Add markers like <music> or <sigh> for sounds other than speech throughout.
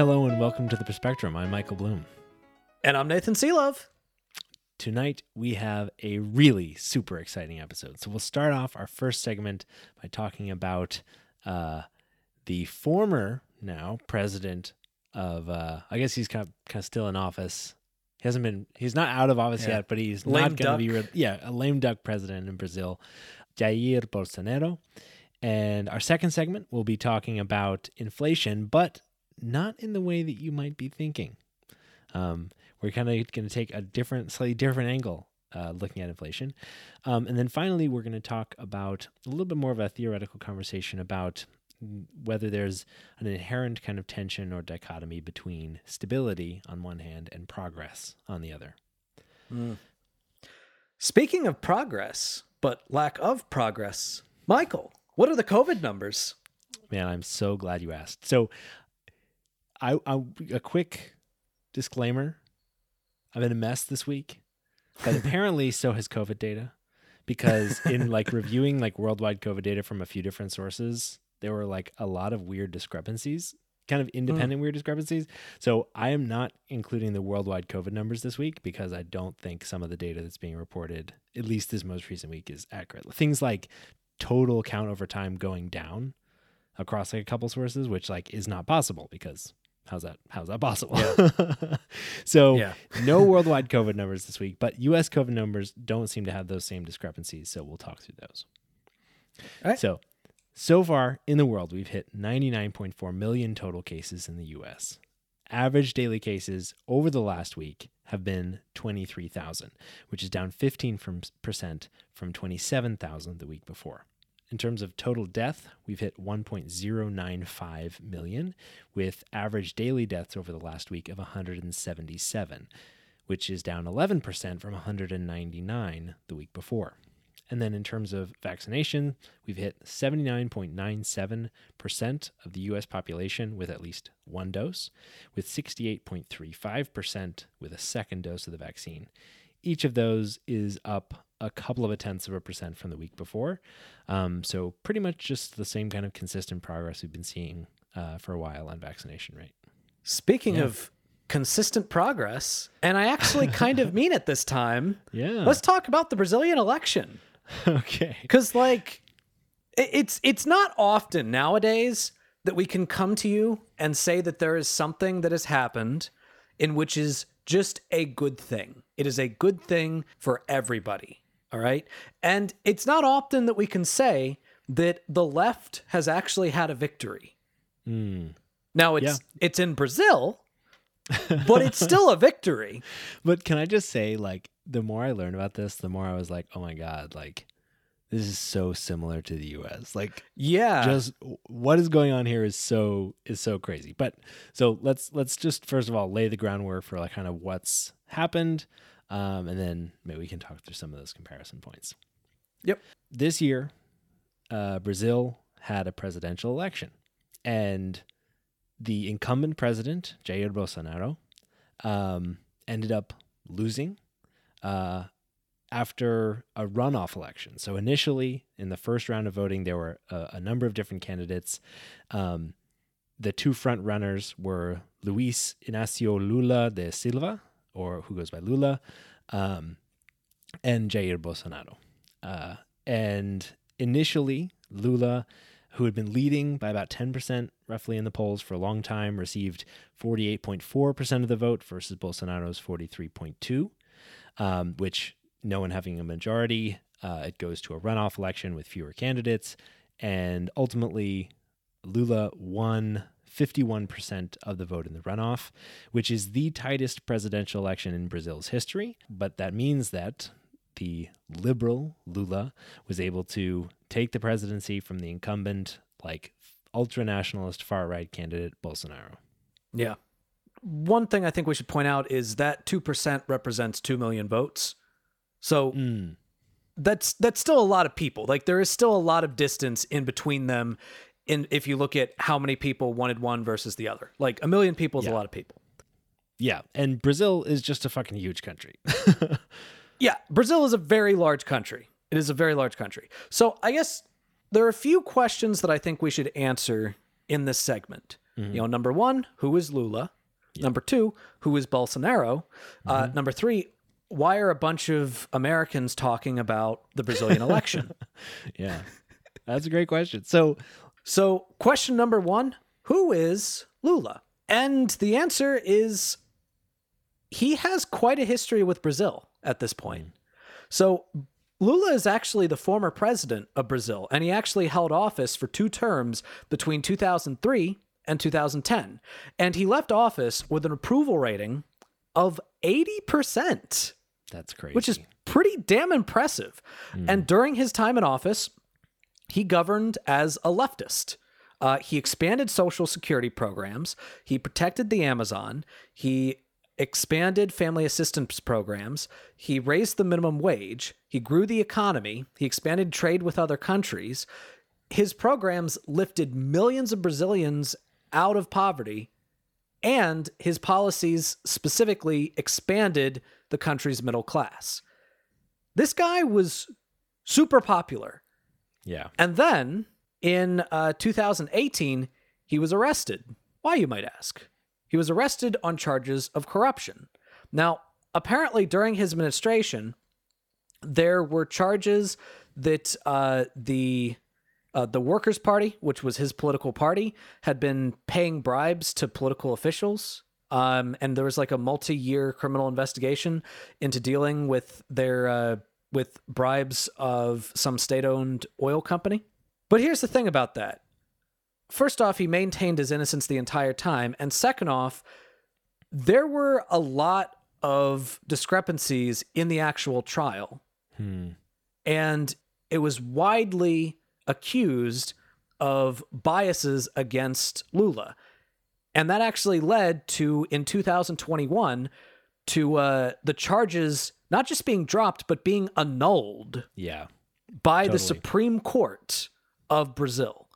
Hello and welcome to the Perspectrum. I'm Michael Bloom. And I'm Nathan Seelove. Tonight we have a really super exciting episode. So we'll start off our first segment by talking about uh, the former now president of uh, I guess he's kind of, kind of still in office. He hasn't been he's not out of office Yeah. yet, but he's Lame not going to be re- yeah, a lame duck president in Brazil, Jair Bolsonaro. And our second segment we'll be talking about inflation, but not in the way that you might be thinking. Um, we're kind of going to take a different, slightly different angle uh, looking at inflation. Um, and then finally, we're going to talk about a little bit more of a theoretical conversation about mm, whether there's an inherent kind of tension or dichotomy between stability on one hand and progress on the other. Speaking of progress, but lack of progress, Michael, what are the COVID numbers? Man, I'm so glad you asked. So, I, I a quick disclaimer: I'm in a mess this week, but <laughs> apparently so has COVID data, because in like <laughs> reviewing like worldwide COVID data from a few different sources, there were like a lot of weird discrepancies, kind of hmm. independent weird discrepancies. So I am not including the worldwide COVID numbers this week because I don't think some of the data that's being reported, at least this most recent week, is accurate. Things like total count over time going down across like a couple sources, which like is not possible because how's that how's that possible? <laughs> so Yeah. no worldwide COVID numbers this week, but US COVID numbers don't seem to have those same discrepancies. So we'll talk through those. All right. So so far in the world, we've hit 99.4 million total cases in the US. Average daily cases over the last week have been 23,000, which is down 15 from, percent from 27,000 the week before. In terms of total death, we've hit 1.095 million, with average daily deaths over the last week of 177, which is down 11% from 199 the week before. And then in terms of vaccination, we've hit 79.97% of the US population with at least one dose, with 68.35% with a second dose of the vaccine. Each of those is up a couple of a tenths of a percent from the week before. Um, so, pretty much just the same kind of consistent progress we've been seeing uh, for a while on vaccination rate. Speaking Yeah. of consistent progress, and I actually kind of mean it this time, <laughs> Yeah. let's talk about the Brazilian election. <laughs> okay. Because like it's it's not often nowadays that we can come to you and say that there is something that has happened in which is just a good thing. It is a good thing for everybody. All right. And it's not often that we can say that the left has actually had a victory. Mm. Now it's it's in Brazil, but it's still a victory. <laughs> But can I just say, like, the more I learned about this, the more I was like, oh my God, like, this is so similar to the US. Like, Yeah. just what is going on here is so is so crazy. But so let's let's just first of all lay the groundwork for like kind of what's happened, um, and then maybe we can talk through some of those comparison points. Yep. This year, uh, Brazil had a presidential election, and the incumbent president Jair Bolsonaro um, ended up losing uh, after a runoff election. So initially, in the first round of voting, there were a, a number of different candidates. Um, the two front runners were Luiz Inácio Lula da Silva, or who goes by Lula, um, and Jair Bolsonaro. Uh, and initially, Lula, who had been leading by about 10% roughly in the polls for a long time, received 48.4% of the vote versus Bolsonaro's 43.2, um, which no one having a majority, uh, it goes to a runoff election with fewer candidates. And ultimately, Lula won 51% of the vote in the runoff, which is the tightest presidential election in Brazil's history. But that means that the liberal Lula was able to take the presidency from the incumbent, like ultra nationalist far right candidate Bolsonaro. Yeah. one thing I think we should point out is that 2% represents 2 million votes. So Mm. that's that's still a lot of people. Like there is still a lot of distance in between them in if you look at how many people wanted one versus the other. Like a million people is a lot of people. Yeah, and Brazil is just a fucking huge country. <laughs> Yeah, Brazil is a very large country. It is a very large country. So I guess there are a few questions that I think we should answer in this segment. You know, number one, who is Lula? Number two, who is Bolsonaro? Uh, number three, why are a bunch of Americans talking about the Brazilian election? <laughs> yeah, that's a great question. So, So, question number one Who is Lula? And the answer is he has quite a history with Brazil at this point. So, Lula is actually the former president of Brazil, and he actually held office for two terms between 2003 and 2010. And he left office with an approval rating of 80% that's crazy. which is pretty damn impressive. And hmm. during his time in office, he governed as a leftist. Uh, he expanded social security programs. He protected the Amazon. He expanded family assistance programs. He raised the minimum wage. He grew the economy. He expanded trade with other countries. His programs lifted millions of Brazilians out of poverty and his policies specifically expanded the country's middle class. This guy was super popular. Yeah, And then in uh, 2018, he was arrested. Why, you might ask? He was arrested on charges of corruption. Now, apparently, during his administration, there were charges that uh, the uh, the Workers' Party, which was his political party, had been paying bribes to political officials. Um, and there was like a multi-year criminal investigation into dealing with their uh, with bribes of some state-owned oil company. But here's the thing about that. First off, he maintained his innocence the entire time, and second off, there were a lot of discrepancies in the actual trial Hmm. and it was widely accused of biases against Lula. And that actually led to, in 2021, to uh, the charges not just being dropped, but being annulled yeah, by the Supreme Court of Brazil.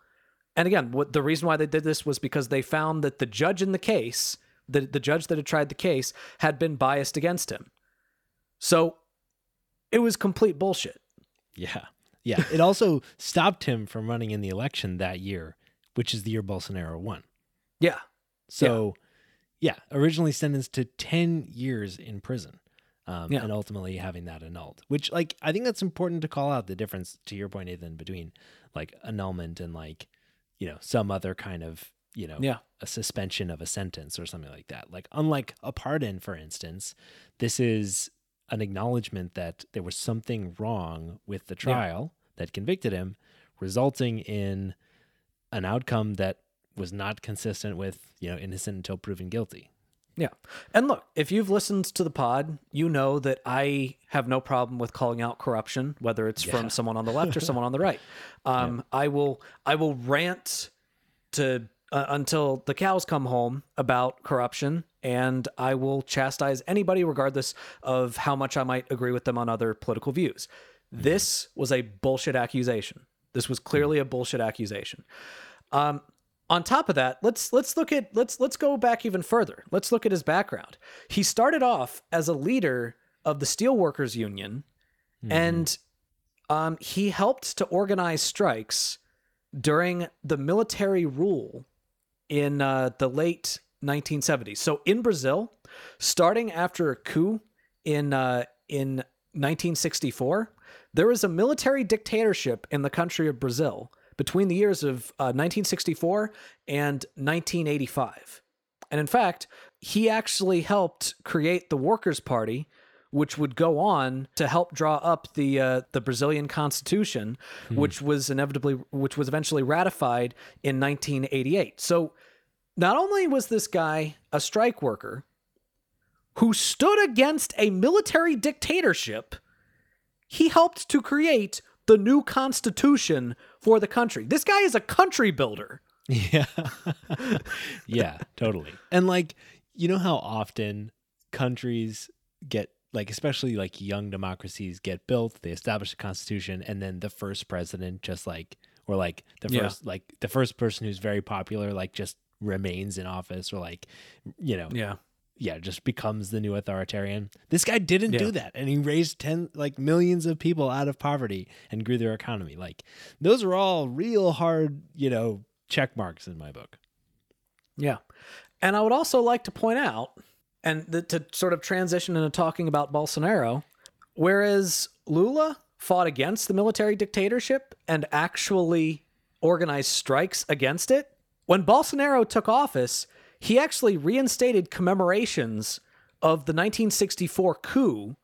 And again, what the reason why they did this was because they found that the judge in the case, the, the judge that had tried the case, had been biased against him. So it was complete bullshit. yeah, yeah. It <laughs> also stopped him from running in the election that year, which is the year Bolsonaro won. Yeah. So, yeah, originally sentenced to 10 years in prison. Um, Yeah. and ultimately having that annulled, which like I think that's important to call out the difference to your point, Nathan, between like annulment and like, you know, some other kind of, you know, Yeah. a suspension of a sentence or something like that. Like unlike a pardon, for instance, this is an acknowledgement that there was something wrong with the trial that convicted him, resulting in an outcome that was not consistent with, you know, innocent until proven guilty. Yeah. And look, if you've listened to the pod, you know that I have no problem with calling out corruption, whether it's Yeah. from someone on the left or <laughs> someone on the right. Um, I will I will rant to uh, until the cows come home about corruption and I will chastise anybody regardless of how much I might agree with them on other political views. This was a bullshit accusation. This was clearly a bullshit accusation. Um, on top of that, let's let's look at let's let's go back even further. Let's look at his background. He started off as a leader of the Steelworkers Union, and um, he helped to organize strikes during the military rule in uh, the late 1970s. So in Brazil, starting after a coup in uh, in 1964, there was a military dictatorship in the country of Brazil between the years of uh, 1964 and 1985. And in fact, he actually helped create the Workers' Party, which would go on to help draw up the uh, the Brazilian Constitution, which was inevitably which was eventually ratified in 1988. So, not only was this guy a strike worker who stood against a military dictatorship, he helped to create the new constitution for the country. This guy is a country builder. Yeah. <laughs> yeah, totally. And like you know how often countries get like especially like young democracies get built they establish a constitution and then the first president just like or like the Yeah. first like the first person who's very popular like just remains in office or like you know Yeah. Yeah just becomes the new authoritarian this guy didn't Yeah. do that and he raised 10 like millions of people out of poverty and grew their economy like those are all real hard you know check marks in my book Yeah. And I would also like to point out, and the, to sort of transition into talking about Bolsonaro, whereas Lula fought against the military dictatorship and actually organized strikes against it, when Bolsonaro took office, he actually reinstated commemorations of the 1964 coup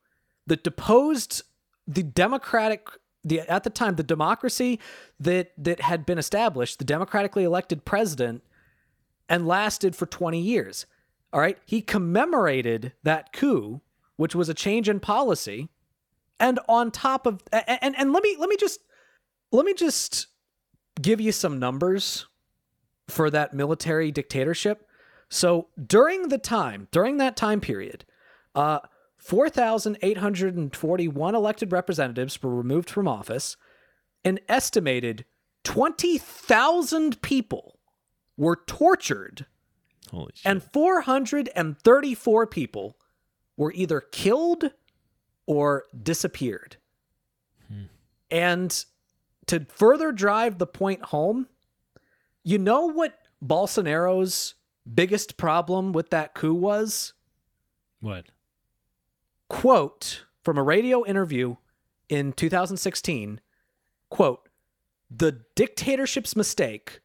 that deposed the democratic the at the time the democracy that that had been established the democratically elected president and lasted for 20 years. All right. He commemorated that coup, which was a change in policy. And on top of and and let me let me just let me just give you some numbers for that military dictatorship. So during the time, during that time period, uh 4,841 elected representatives were removed from office. An estimated 20,000 people were tortured holy shit and 434 people were either killed or disappeared. And to further drive the point home, you know what Bolsonaro's biggest problem with that coup was? what Quote from a radio interview in 2016 quote, the dictatorship's mistake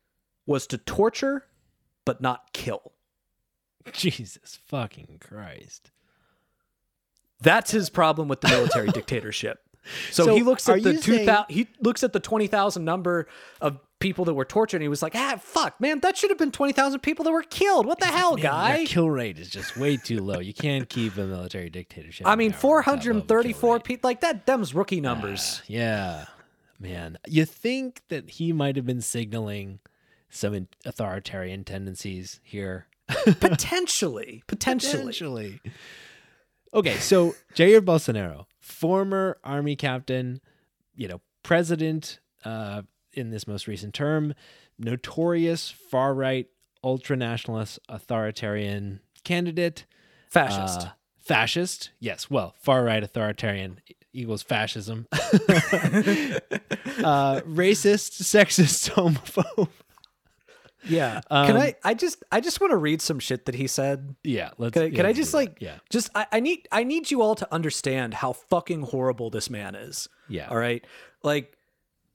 was to torture but not kill. jesus fucking christ That's his problem with the military dictatorship. So, So he looks at the two thousand. He looks at the twenty thousand number of people that were tortured, and he was like, "Ah, fuck, man, that should have been twenty thousand people that were killed. What the hell, Man, guy?" Kill rate is just way too low. You can't keep a military dictatorship. I mean, four with that low hundred and thirty-four people like that. Them's rookie numbers. Yeah, man. You think that he might have been signaling some authoritarian tendencies here? <laughs> potentially, potentially. Potentially. Okay, so Jair Bolsonaro, former army captain, you know, president uh, in this most recent term, notorious far right, ultra nationalist, authoritarian candidate. Fascist. Uh, fascist, yes. Well, far right authoritarian equals fascism. <laughs> <laughs> uh, racist, sexist, homophobe. Yeah. um, can I? I just, I just want to read some shit that he said. Yeah, let's. Can I, yeah, can I just like, yeah, just I, I need, I need you all to understand how fucking horrible this man is. yeah, All right. Like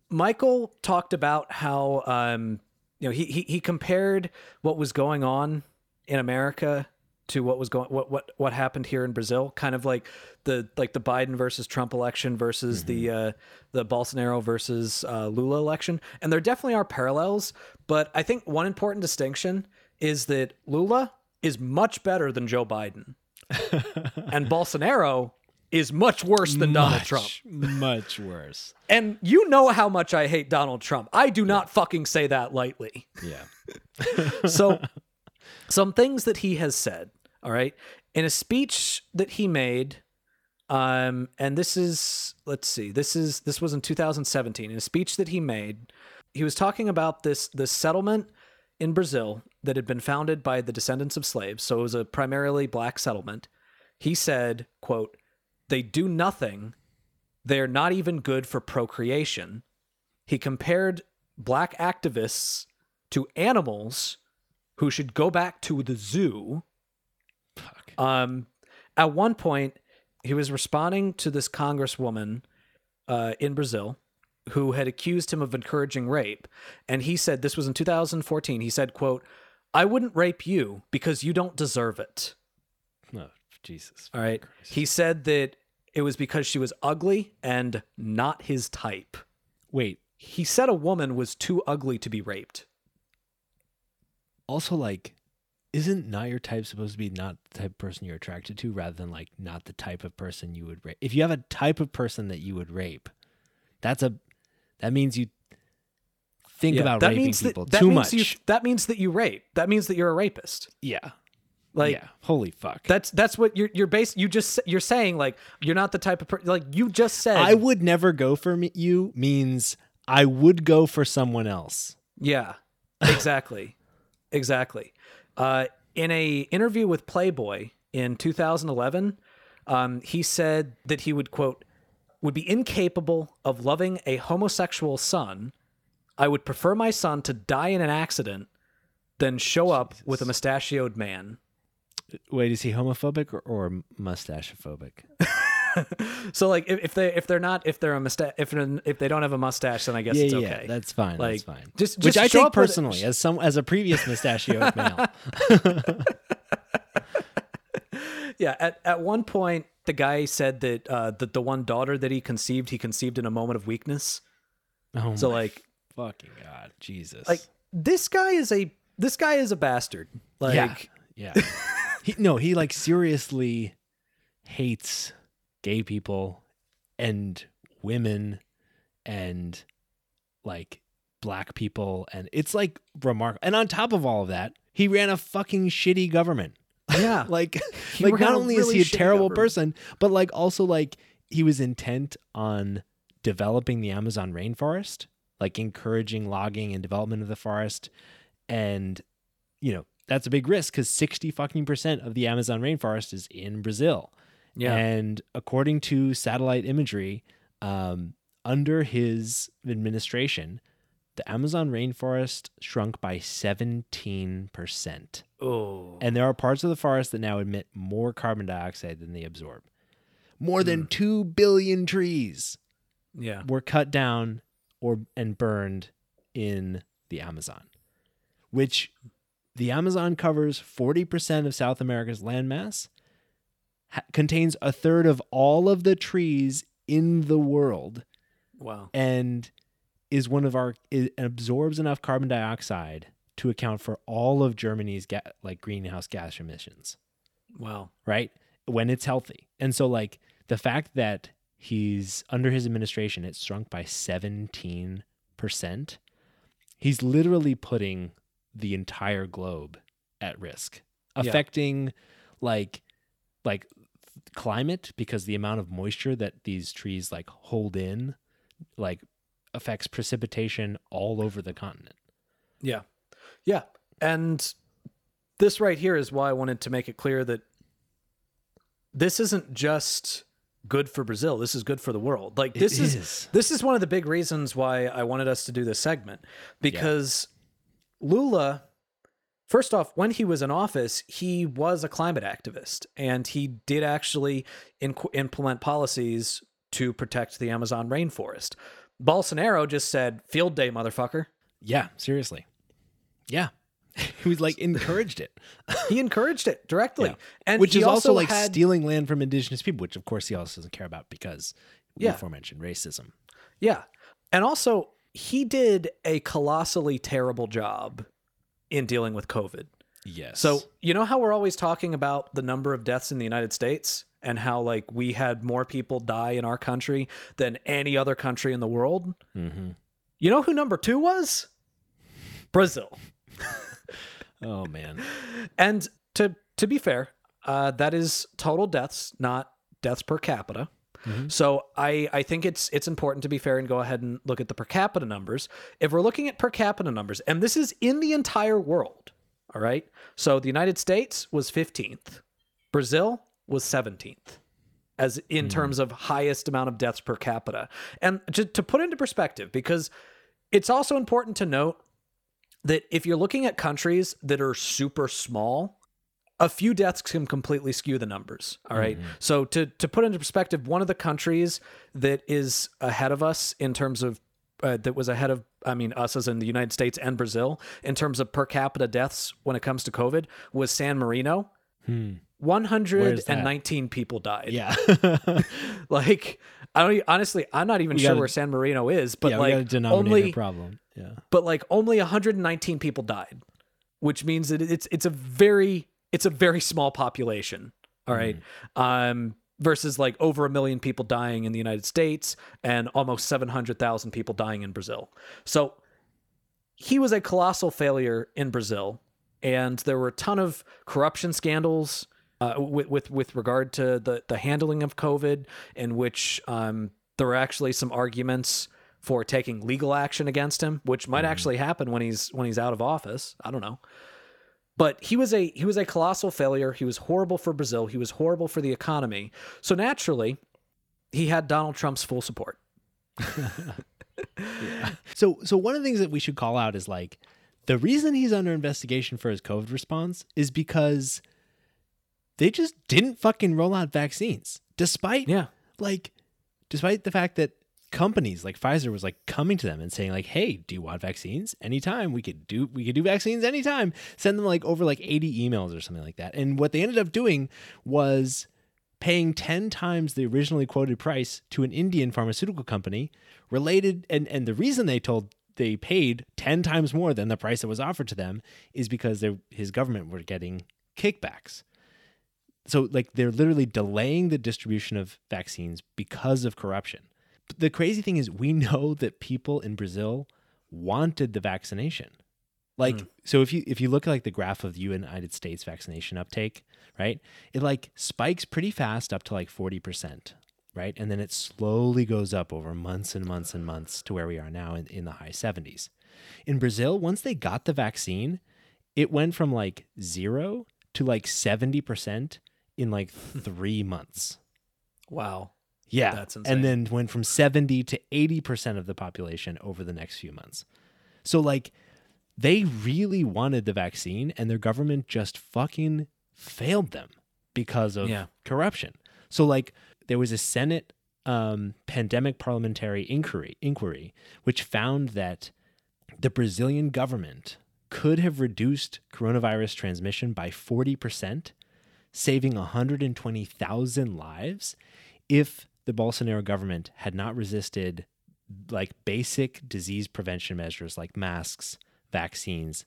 Michael talked about how um you know he he he compared what was going on in America to what was going what what what happened here in Brazil kind of like the like the Biden versus Trump election versus the uh the Bolsonaro versus uh Lula election and there definitely are parallels but I think one important distinction is that Lula is much better than Joe Biden <laughs> and Bolsonaro is much worse than Donald Trump much worse. and you know how much I hate Donald Trump. I do not fucking say that lightly. Yeah, <laughs> So, <laughs> some things that he has said, all right, in a speech that he made, um, and this is, let's see, this is, this was in 2017. In a speech that he made, he was talking about this, this settlement in Brazil that had been founded by the descendants of slaves. So it was a primarily black settlement. He said, quote, they do nothing. They're not even good for procreation. He compared black activists to animals who should go back to the zoo. Fuck. Um, at one point, he was responding to this congresswoman uh, in Brazil who had accused him of encouraging rape, and he said this was in 2014. He said, "quote I wouldn't rape you because you don't deserve it." Oh, Jesus. All right. He said that it was because she was ugly and not his type. Wait. He said a woman was too ugly to be raped. Also, like, isn't not your type supposed to be not the type of person you're attracted to, rather than like not the type of person you would rape? If you have a type of person that you would rape, that's a that means you think Yeah, about that raping means people that, that too means much. You, that means that you rape. That means that you're a rapist. yeah. Like yeah. Holy fuck. that's that's what you're you're base you just you're saying like you're not the type of per- like you just said I would never go for me, you means I would go for someone else. Yeah, exactly, exactly. Uh, in a interview with Playboy in 2011, um, he said that he would quote would be incapable of loving a homosexual son. I would prefer my son to die in an accident than show up with a mustachioed man. Wait, is he homophobic or, or mustachophobic? <laughs> <laughs> So like if, if they if they're not if they're a mustache if if they don't have a mustache then I guess yeah, it's yeah, that's fine. Like, that's fine. just- Which just I take personally as some as a previous mustachioed <laughs> male. <laughs> Yeah, at, at one point, the guy said that uh, that the one daughter that he conceived, he conceived in a moment of weakness. Oh So my like, fucking god, Jesus! like this guy is a this guy is a bastard. Like, yeah, yeah. he, no, he like seriously hates gay people and women and like black people, and it's like remarkable. And on top of all of that, he ran a fucking shitty government. yeah, <laughs> like <laughs> like not only really is he a terrible government. person but like also like he was intent on developing the amazon rainforest like encouraging logging and development of the forest and you know that's a big risk because 60 fucking percent of the amazon rainforest is in brazil yeah, and according to satellite imagery um, under his administration the amazon rainforest shrunk by 17% oh, and there are parts of the forest that now emit more carbon dioxide than they absorb. More than 2 billion trees yeah, were cut down or and burned in the Amazon, which the Amazon covers 40% of South America's landmass, ha- contains a third of all of the trees in the world, wow, and is one of our it absorbs enough carbon dioxide to account for all of Germany's ga- like greenhouse gas emissions wow, right? When it's healthy. And so like the fact that he's under his administration it's shrunk by 17%, he's literally putting the entire globe at risk, Yeah. affecting like like climate because the amount of moisture that these trees like hold in like affects precipitation all over the continent. yeah, yeah, and this right here is why I wanted to make it clear that this isn't just good for Brazil. This is good for the world. Like this is, is. this is one of the big reasons why I wanted us to do this segment because Lula first off when he was in office he was a climate activist and he did actually inc- implement policies to protect the Amazon rainforest. Bolsonaro just said field day motherfucker. Yeah, seriously. Yeah. <laughs> he was like encouraged it. <laughs> He encouraged it directly. Yeah. And which he is also, like had, stealing land from indigenous people, which of course he also doesn't care about because the Yeah. aforementioned racism. Yeah. And also, he did a colossally terrible job in dealing with COVID. Yes. So, you know how we're always talking about the number of deaths in the United States and how, like, we had more people die in our country than any other country in the world? hmm You know who number two was? Brazil. <laughs> oh man. And to to be fair, uh, that is total deaths, not deaths per capita. Mhm. So I I think it's it's important to be fair and go ahead and look at the per capita numbers. If we're looking at per capita numbers, and this is in the entire world, all right. So the United States was 15th, Brazil was 17th, as in terms of highest amount of deaths per capita. And to, to put into perspective, because it's also important to note that if you're looking at countries that are super small, a few deaths can completely skew the numbers. All right? So to to put into perspective, one of the countries that is ahead of us in terms of uh, that was ahead of I mean us as in the United States and Brazil in terms of per capita deaths when it comes to COVID was San Marino. Hmm. 119 people died. Yeah. <laughs> Like I don't honestly I'm not even We sure gotta- where San Marino is, but yeah, we got a like only problem. Yeah. but like only 119 people died, which means that it's it's a very it's a very small population. All right, um, versus like over a million people dying in the United States and almost 700,000 people dying in Brazil. So he was a colossal failure in Brazil, and there were a ton of corruption scandals uh, with, with with regard to the the handling of COVID, in which um, there were actually some arguments for taking legal action against him, which might actually happen when he's when he's out of office. I don't know. But he was a he was a colossal failure. He was horrible for Brazil. He was horrible for the economy. So naturally, he had Donald Trump's full support. <laughs> yeah. So so one of the things that we should call out is like the reason he's under investigation for his COVID response is because they just didn't fucking roll out vaccines. Despite Yeah. like despite the fact that companies like Pfizer was like coming to them and saying like, "Hey, do you want vaccines? Anytime. We could do we could do vaccines anytime." Send them like over like 80 emails or something like that. And what they ended up doing was paying 10 times the originally quoted price to an Indian pharmaceutical company related and and the reason they told they paid 10 times more than the price that was offered to them is because his government were getting kickbacks. So like they're literally delaying the distribution of vaccines because of corruption. The crazy thing is we <laughs> know that people in Brazil wanted the vaccination. Like hmm. so if you if you look at like the graph of the United States vaccination uptake, right? It like spikes pretty fast up to like 40%, right? And then it slowly goes up over months and months and months to where we are now in, in the high 70s. In Brazil, once they got the vaccine, it went from like 0 to like 70% in like <laughs> 3 months. Wow. Yeah. That's insane. And then went from 70 to 80% of the population over the next few months. So, like, they really wanted the vaccine, and their government just fucking failed them because of Yeah. corruption. So, like, there was a Senate um, pandemic parliamentary inquiry, inquiry, which found that the Brazilian government could have reduced coronavirus transmission by 40%, saving 120,000 lives if the Bolsonaro government had not resisted like basic disease prevention measures like masks, vaccines,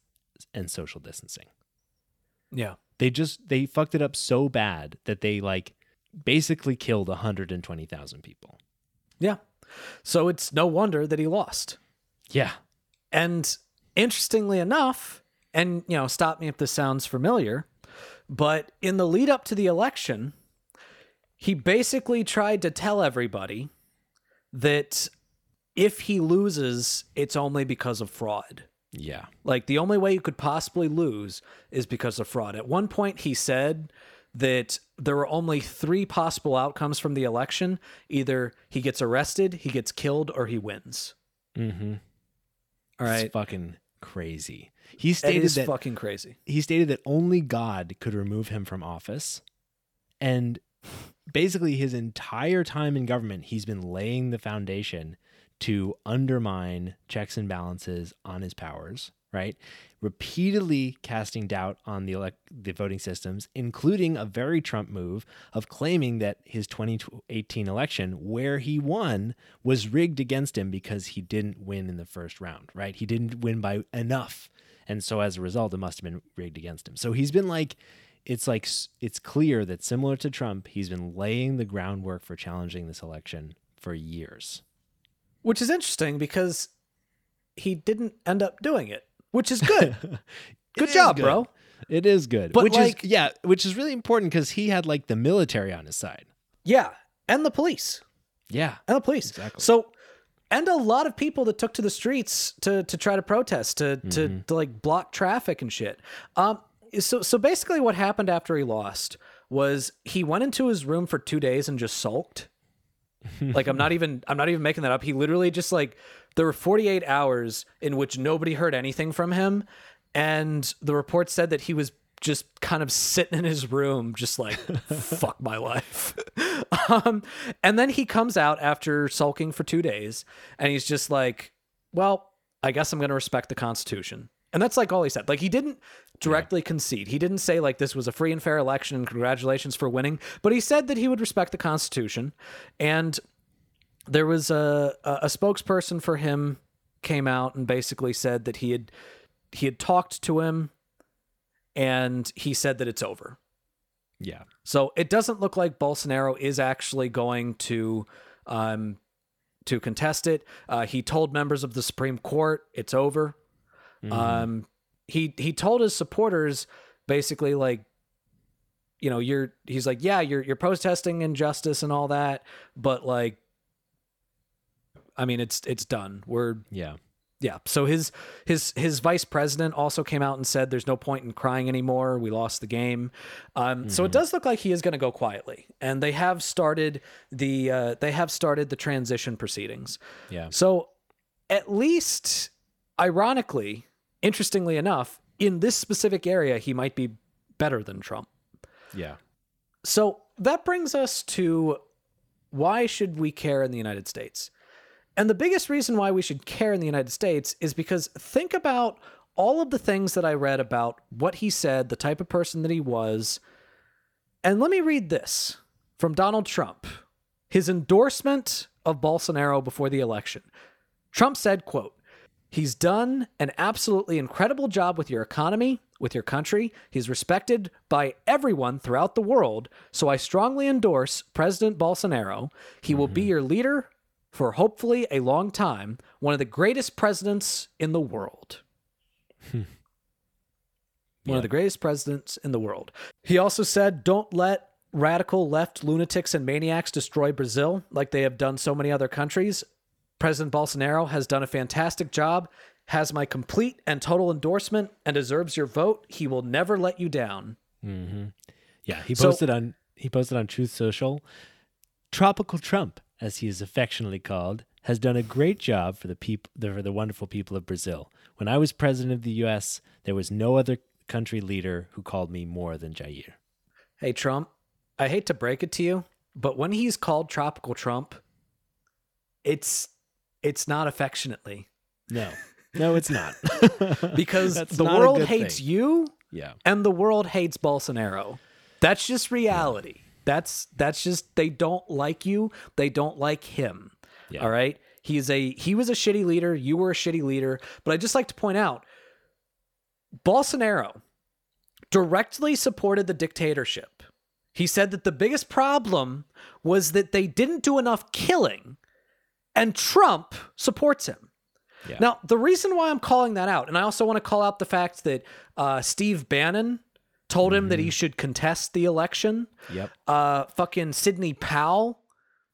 and social distancing. Yeah. They just they fucked it up so bad that they like basically killed 120,000 people. Yeah. So it's no wonder that he lost. Yeah. And interestingly enough, and you know, stop me if this sounds familiar, but in the lead up to the election, he basically tried to tell everybody that if he loses, it's only because of fraud. Yeah. Like the only way you could possibly lose is because of fraud. At one point, he said that there were only three possible outcomes from the election either he gets arrested, he gets killed, or he wins. Mm hmm. All right. It's fucking crazy. He stated that fucking crazy. he stated that only God could remove him from office. And basically, his entire time in government, he's been laying the foundation to undermine checks and balances on his powers, right? Repeatedly casting doubt on the elect- the voting systems, including a very Trump move of claiming that his 2018 election, where he won, was rigged against him because he didn't win in the first round, right? He didn't win by enough. And so as a result, it must have been rigged against him. So he's been like, it's like, it's clear that similar to Trump, he's been laying the groundwork for challenging this election for years. Which is interesting because he didn't end up doing it, which is good. <laughs> Good is job, good. bro. It is good. But, which like- is, yeah, which is really important because he had like the military on his side. yeah. And the police. Yeah. And the police. Exactly. So and a lot of people that took to the streets to to try to protest, to to, to like block traffic and shit. Um so so basically what happened after he lost was he went into his room for two days and just sulked. like I'm not <laughs> even I'm not even making that up. He literally just like there were 48 hours in which nobody heard anything from him, and the report said that he was just kind of sitting in his room, just like <laughs> fuck my life. <laughs> um, and then he comes out after sulking for two days, and he's just like, "Well, I guess I'm gonna respect the Constitution." And that's like all he said. Like he didn't directly concede. He didn't say like this was a free and fair election and congratulations for winning, but he said that he would respect the Constitution. And there was a a a spokesperson for him came out and basically said that he had he had talked to him and he said that it's over. Yeah. So it doesn't look like Bolsonaro is actually going to um, to contest it. Uh, he told members of the Supreme Court it's over. Um, he he told his supporters basically like you know, you're he's like, "Yeah, you're you're protesting injustice and all that, but like I mean, it's it's done. We're Yeah. yeah. So his his his vice president also came out and said there's no point in crying anymore. We lost the game. Um, So it does look like he is going to go quietly, and they have started the uh, they have started the transition proceedings. Yeah. So at least, ironically, interestingly enough, in this specific area, he might be better than Trump. Yeah. So that brings us to why should we care in the United States? And the biggest reason why we should care in the United States is because think about all of the things that I read about what he said, the type of person that he was. And let me read this from Donald Trump, his endorsement of Bolsonaro before the election. Trump said, quote, He's done an absolutely incredible job with your economy, with your country. He's respected by everyone throughout the world. So I strongly endorse President Bolsonaro. He will be mm-hmm. your leader for hopefully a long time, one of the greatest presidents in the world. Hmm. One of the greatest presidents in the world. He also said, Don't let radical left lunatics and maniacs destroy Brazil like they have done so many other countries. President Bolsonaro has done a fantastic job, has my complete and total endorsement, and deserves your vote. He will never let you down. Mm-hmm. Yeah, he So- posted on he posted on Truth Social. Tropical Trump, as he is affectionately called, has done a great job for the people for the wonderful people of Brazil. When I was president of the U.S., there was no other country leader who called me more than Jair. Hey, Trump, I hate to break it to you, but when he's called Tropical Trump, it's it's not affectionately No, no, it's not. <laughs> because That's the not a world good hates thing. you yeah, and the world hates Bolsonaro. That's just reality. That's that's just they don't like you. They don't like him. Yeah. All right? He's a he was a shitty leader, you were a shitty leader, but I just like to point out Bolsonaro directly supported the dictatorship. He said that the biggest problem was that they didn't do enough killing and Trump supports him. Yeah. Now, the reason why I'm calling that out, and I also want to call out the fact that uh, Steve Bannon told him that he should contest the election. yep, Uh, fucking Sidney Powell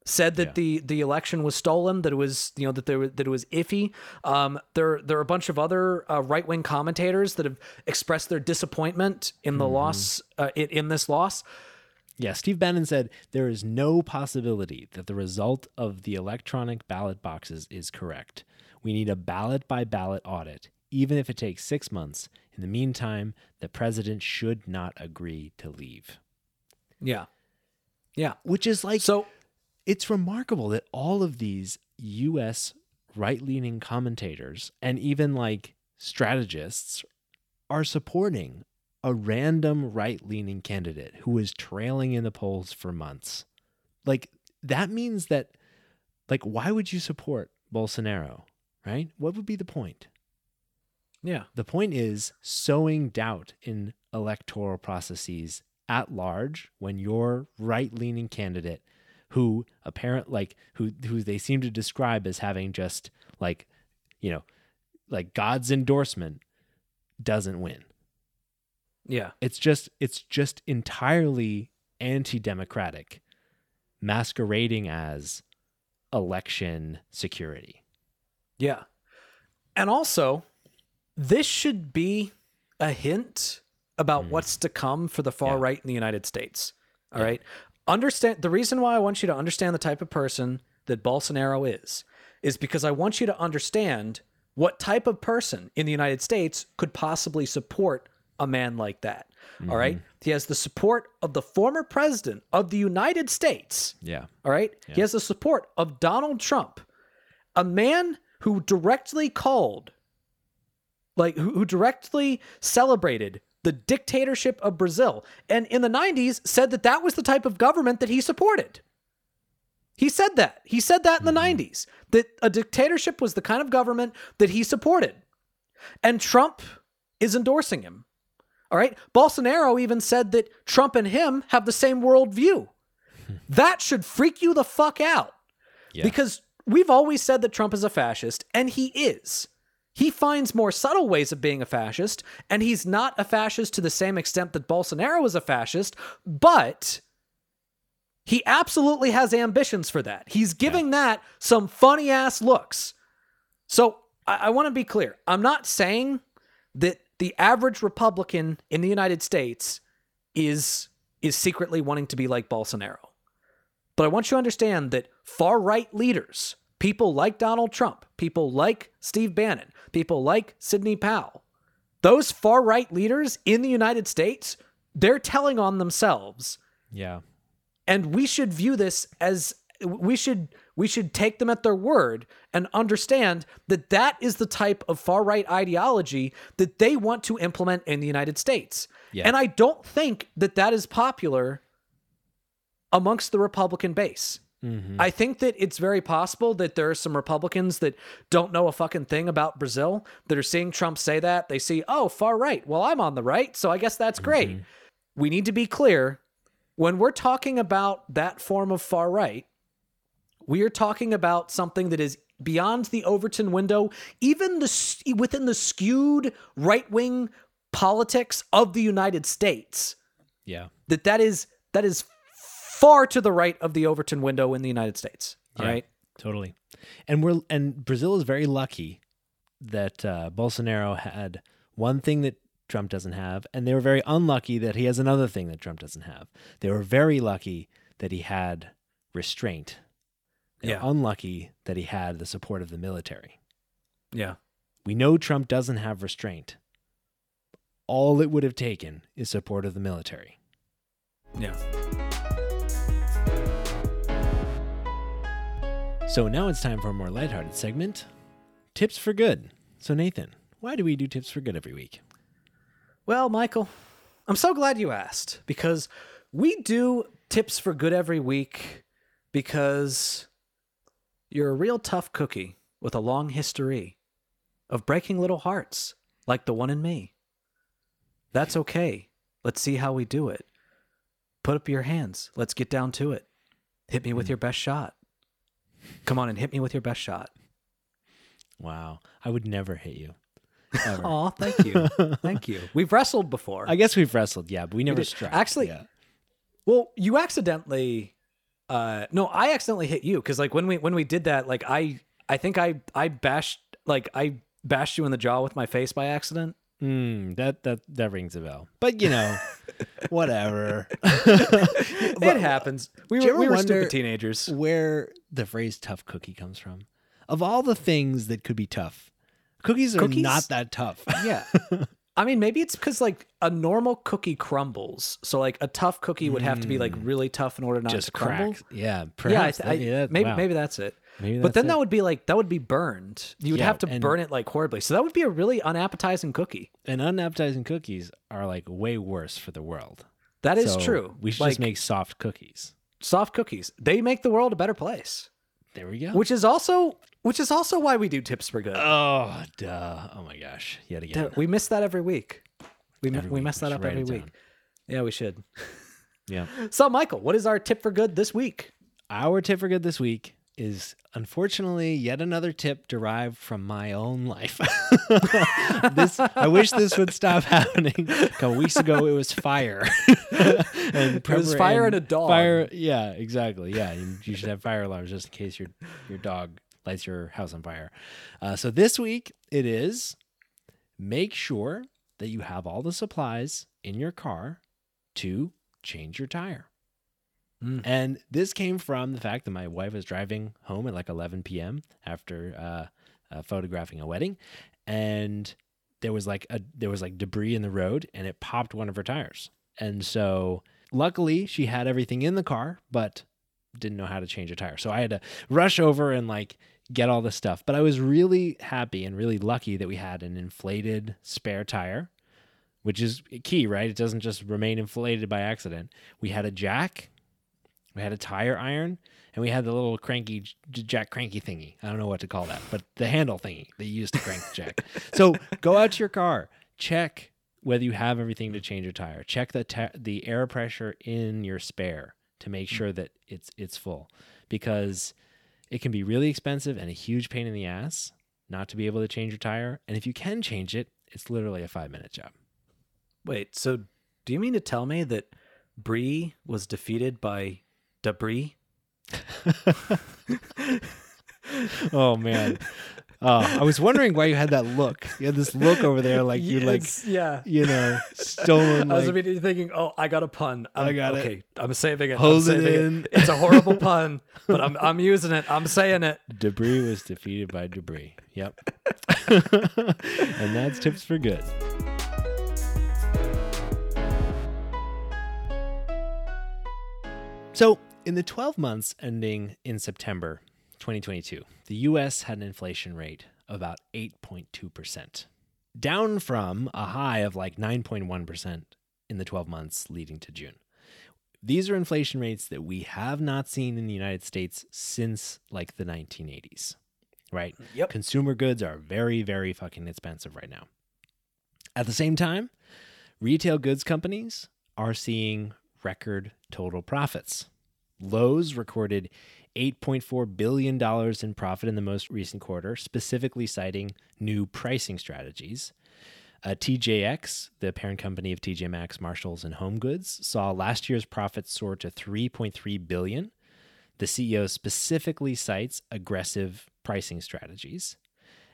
said that Yeah. the the election was stolen, that it was you know that there was- that it was iffy. Um, there there are a bunch of other uh, right wing commentators that have expressed their disappointment in the loss uh, in, in this loss. Yeah. Steve Bannon said there is no possibility that the result of the electronic ballot boxes is correct. We need a ballot by ballot audit, even if it takes six months. In the meantime, the president should not agree to leave. Yeah, yeah. Which is like So it's remarkable that all of these US right leaning commentators and even like strategists are supporting a random right leaning candidate who is trailing in the polls for months. Like, that means that, like, why would you support Bolsonaro, right? What would be the point? yeah, The point is sowing doubt in electoral processes at large when your right-leaning candidate who apparent like who who they seem to describe as having just like you know like God's endorsement doesn't win. Yeah, It's just it's just entirely anti-democratic masquerading as election security. yeah. And also, this should be a hint about hmm. what's to come for the far. Yeah. right in the United States. All right. Understand the reason why I want you to understand the type of person that Bolsonaro is, is because I want you to understand what type of person in the United States could possibly support a man like that. All right. Mm-hmm. He has the support of the former president of the United States. Yeah. All right. He has the support of Donald Trump, a man who directly called, like, who, who directly celebrated the dictatorship of Brazil. And in the 90s said that that was the type of government that he supported. He said that. He said that in the 90s, that a dictatorship was the kind of government that he supported. And Trump is endorsing him. All right. Bolsonaro even said that Trump and him have the same worldview. Hmm. that should freak you the fuck out. Yeah. Because we've always said that Trump is a fascist, and he is. He finds more subtle ways of being a fascist, and he's not a fascist to the same extent that Bolsonaro is a fascist, but he absolutely has ambitions for that. He's giving that some funny ass looks. So I, I want to be clear. I'm not saying that the average Republican in the United States is is secretly wanting to be like Bolsonaro. But I want you to understand that far right leaders, people like Donald Trump, people like Steve Bannon, people like Sidney Powell, those far right leaders in the United States, they're telling on themselves. Yeah. And we should view this as we should we should take them at their word and understand that that is the type of far right ideology that they want to implement in the United States. Yeah. And I don't think that that is popular amongst the Republican base. Mm-hmm. I think that it's very possible that there are some Republicans that don't know a fucking thing about Brazil that are seeing Trump say that. They see, oh, far right. Well, I'm on the right, so I guess that's mm-hmm. great. We need to be clear when we're talking about that form of far right, we are talking about something that is beyond the Overton window, even the within the skewed right-wing politics of the United States. Yeah. That that is that is far to the right of the Overton window in the United States. All Yeah. right. Totally. And we're and Brazil is very lucky that uh, Bolsonaro had one thing that Trump doesn't have, and they were very unlucky that he has another thing that Trump doesn't have. They were very lucky that he had restraint. Were Yeah. unlucky that he had the support of the military. Yeah. We know Trump doesn't have restraint. All it would have taken is support of the military. Yeah. So now it's time for a more lighthearted segment Tips for Good. So, Nathan, why do we do Tips for Good every week? Well, Michael, I'm so glad you asked because we do tips for good every week because you're a real tough cookie with a long history of breaking little hearts like the one in me. That's okay. Let's see how we do it. Put up your hands. Let's get down to it. Hit me with hmm. your best shot. Come on and hit me with your best shot. Wow. I would never hit you. Aw, thank you. <laughs> thank you. We've wrestled before. I guess we've wrestled, yeah, but we never did. struck. Actually, yeah. Well, you accidentally uh no, I accidentally hit you cuz like when we when we did that like I I think I I bashed like I bashed you in the jaw with my face by accident. Mm, that that that rings a bell. But you know, <laughs> whatever. it happens. We were we were stupid teenagers. Where the phrase "tough cookie" comes from? Of all the things that could be tough, cookies are Cookies? not that tough. Yeah. <laughs> I mean, maybe it's because like a normal cookie crumbles, so like a tough cookie would have to be like hmm. really tough in order not. Just to crumble. crack. Yeah, Yeah, I perhaps. I- that- maybe wow. maybe that's it. Maybe but that's then it. that would be like that would be burned. You would Yeah, have to and- burn it like horribly. So that would be a really unappetizing cookie. and unappetizing cookies are like way worse for the world. That is So true. We should like, just make soft cookies. soft cookies. They make the world a better place. There we go. Which is also which is also why we do tips for good. oh, duh. Oh my gosh. Yet again. Dude, we miss that every week. We Every we week. mess that should up every week. down. Yeah, we should. Yeah. <laughs> So, Michael, what is our tip for good this week? Our tip for good this week is unfortunately yet another tip derived from my own life. <laughs> this I wish this would stop <laughs> happening. A couple weeks ago it was fire. <laughs> and It was fire and a dog. Fire yeah, exactly. Yeah. You, you should have fire alarms just in case your your dog lights your house on fire. Uh, so this week it is make sure that you have all the supplies in your car to change your tire. Mm. And this came from the fact that my wife was driving home at like 11 p.m. after uh, uh, photographing a wedding, and there was like a there was like debris in the road, and it popped one of her tires. And so, luckily, she had everything in the car, but didn't know how to change a tire. So I had to rush over and like get all the stuff. But I was really happy and really lucky that we had an inflated spare tire, which is key, right? It doesn't just remain inflated by accident. We had a jack, we had a tire iron, and we had the little cranky jack cranky thingy. I don't know what to call that, but the handle thingy that you use to crank the jack. <laughs> So go out to your car, check whether you have everything to change your tire. Check the ta- the air pressure in your spare to make mm. sure that it's it's full, because it can be really expensive and a huge pain in the ass not to be able to change your tire. And if you can change it, it's literally a five minute job. Wait, so do you mean to tell me that Brie was defeated by Debris? <laughs> Oh man. Oh, I was wondering why you had that look. You had this look over there, like you like It's- yeah. you know <laughs> stolen. I was Like, immediately thinking, oh, I got a pun. I'm, I got it. okay, I'm saving it. Hold I'm it in. It's a horrible <laughs> pun, but I'm I'm using it. I'm saying it. debris was defeated by debris. Yep. and that's tips for good. So, in the 12 months ending in September 2022, the US had an inflation rate of about 8.2%, down from a high of like 9.1% in the 12 months leading to June. These are inflation rates that we have not seen in the United States since like the 1980s, right? Yep. Consumer goods are very, very fucking expensive right now. At the same time, retail goods companies are seeing record total profits. Lowe's recorded $8.4 billion in profit in the most recent quarter, specifically citing new pricing strategies. Uh, TJX, the parent company of TJ Maxx, Marshalls, and Home Goods, saw last year's profits soar to 3.3 billion. The CEO specifically cites aggressive pricing strategies.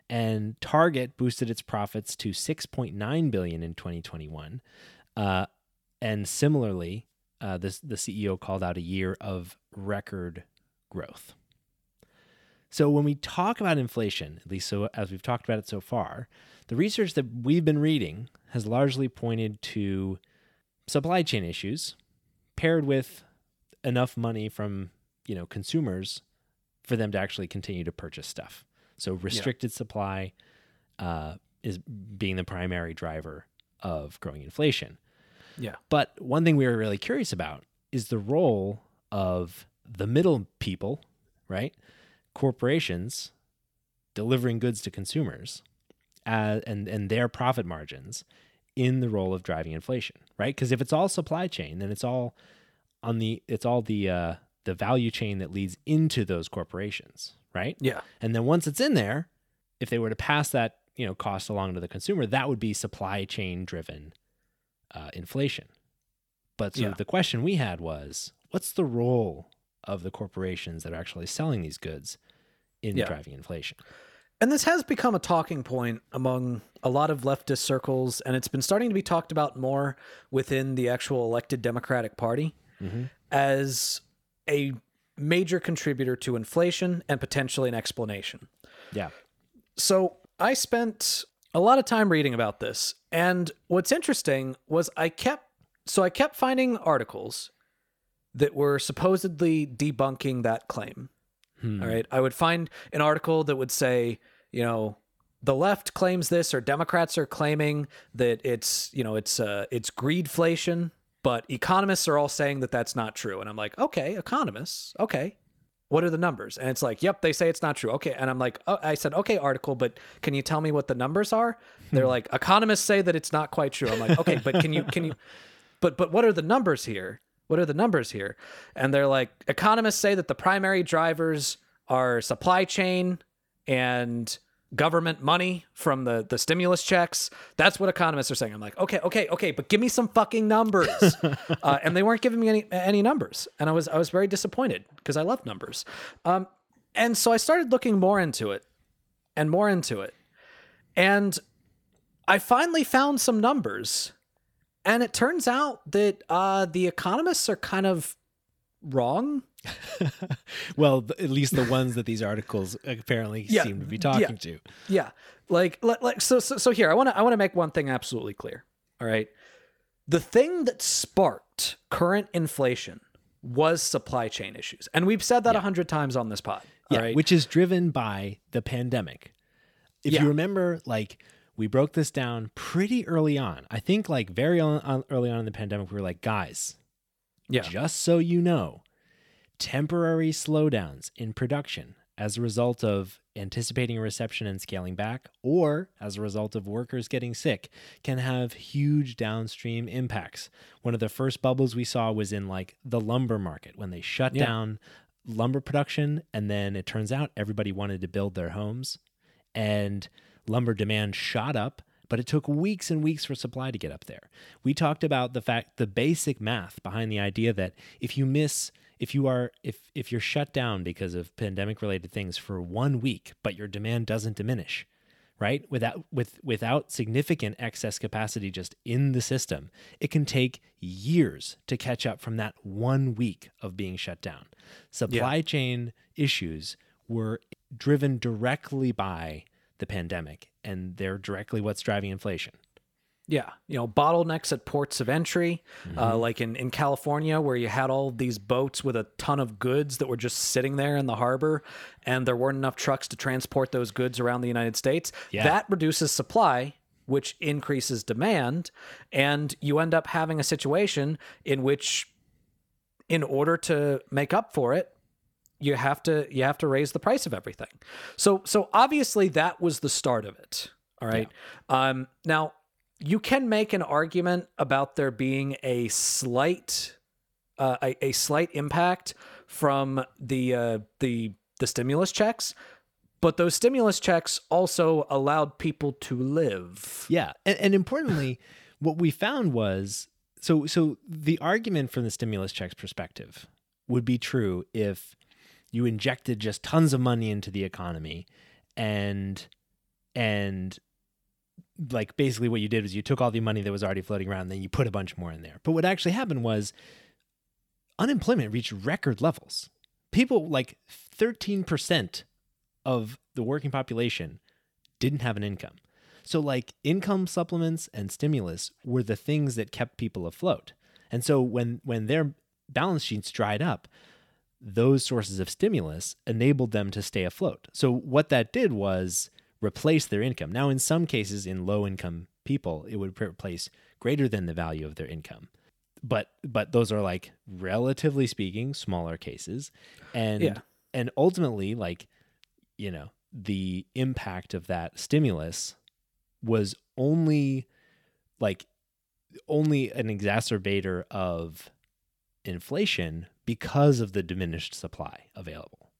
And Target boosted its profits to 6.9 billion in 2021. Uh, and similarly, uh, this, the CEO called out a year of record growth. So when we talk about inflation, at least so as we've talked about it so far, the research that we've been reading has largely pointed to supply chain issues paired with enough money from, you know, consumers for them to actually continue to purchase stuff. So restricted supply uh, is being the primary driver of growing inflation. Yeah. But one thing we were really curious about is the role of the middle people, right? Corporations delivering goods to consumers uh, and, and their profit margins in the role of driving inflation, right? Because if it's all supply chain, then it's all on the it's all the uh, the value chain that leads into those corporations, right? Yeah. And then once it's in there, if they were to pass that you know cost along to the consumer, that would be supply chain driven uh, inflation. But so Yeah. the question we had was, what's the role of the corporations that are actually selling these goods in Yeah. driving inflation? And this has become a talking point among a lot of leftist circles, and it's been starting to be talked about more within the actual elected Democratic Party as a major contributor to inflation and potentially an explanation. Yeah. So I spent a lot of time reading about this, and what's interesting was I kept so I kept finding articles that were supposedly debunking that claim. Hmm. All right. I would find an article that would say, you know, the left claims this or Democrats are claiming that it's, you know, it's uh it's greedflation, but economists are all saying that that's not true. And I'm like, "Okay, economists. Okay. What are the numbers?" And it's like, "Yep, they say it's not true." Okay. And I'm like, oh, I said, "Okay, article, but can you tell me what the numbers are?" They're hmm. like, "Economists say that it's not quite true." I'm like, "Okay, but can you can you <laughs> but but what are the numbers here? What are the numbers here? And they're like economists say that the primary drivers are supply chain and government money from the the stimulus checks. That's what economists are saying. I'm like, okay, okay, okay, but give me some fucking numbers. <laughs> uh, and they weren't giving me any any numbers, and I was I was very disappointed because I love numbers. Um, and so I started looking more into it and more into it, and I finally found some numbers and it turns out that uh, the economists are kind of wrong. <laughs> Well, th- at least the ones that these articles apparently Yeah, seem to be yeah. talking to. Yeah, like like, like so, so so here I want to I want to make one thing absolutely clear. All right, the thing that sparked current inflation was supply chain issues, and we've said that a hundred times on this pod. All Yeah, right, which is driven by the pandemic. If Yeah. you remember, like we broke this down pretty early on. I think like very early on in the pandemic, we were like, guys, yeah, just so you know, temporary slowdowns in production as a result of anticipating a recession and scaling back, or as a result of workers getting sick, can have huge downstream impacts. One of the first bubbles we saw was in like the lumber market when they shut Yeah. down lumber production, and then it turns out everybody wanted to build their homes. and lumber demand shot up but it took weeks and weeks for supply to get up there. We talked about the fact the basic math behind the idea that if you miss if you are if if you're shut down because of pandemic related things for 1 week but your demand doesn't diminish, right? Without with without significant excess capacity just in the system, it can take years to catch up from that 1 week of being shut down. Supply yeah. chain issues were driven directly by the pandemic, and they're directly what's driving inflation. Yeah, you know, bottlenecks at ports of entry, uh, mm-hmm. uh, like in, in California, where you had all these boats with a ton of goods that were just sitting there in the harbor, and there weren't enough trucks to transport those goods around the United States. Yeah. That reduces supply, which increases demand, and you end up having a situation in which, in order to make up for it, you have to you have to raise the price of everything. So so obviously that was the start of it. All right. Yeah. Um, now you can make an argument about there being a slight uh, a, a slight impact from the uh, the the stimulus checks, but those stimulus checks also allowed people to live. Yeah, and, and importantly, <sighs> what we found was so so the argument from the stimulus checks perspective would be true if you injected just tons of money into the economy and and like basically what you did was you took all the money that was already floating around and then you put a bunch more in there. But what actually happened was unemployment reached record levels. People like 13% of the working population didn't have an income. So like income supplements and stimulus were the things that kept people afloat. And so when when their balance sheets dried up, those sources of stimulus enabled them to stay afloat. So what that did was replace their income. Now, in some cases, in low income people, it would replace greater than the value of their income. But but those are like relatively speaking smaller cases, and yeah. and ultimately like you know the impact of that stimulus was only like only an exacerbator of inflation because of the diminished supply available.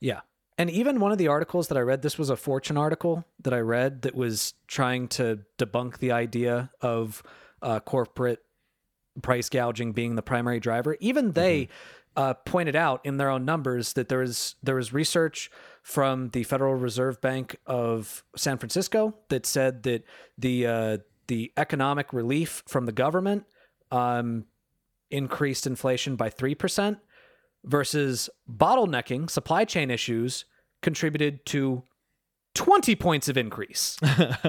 Yeah. And even one of the articles that I read, this was a Fortune article that I read that was trying to debunk the idea of uh, corporate price gouging being the primary driver. Even they mm-hmm. uh, pointed out in their own numbers that there is there was research from the Federal Reserve Bank of San Francisco that said that the uh, the economic relief from the government um, increased inflation by 3% versus bottlenecking, supply chain issues contributed to 20 points of increase.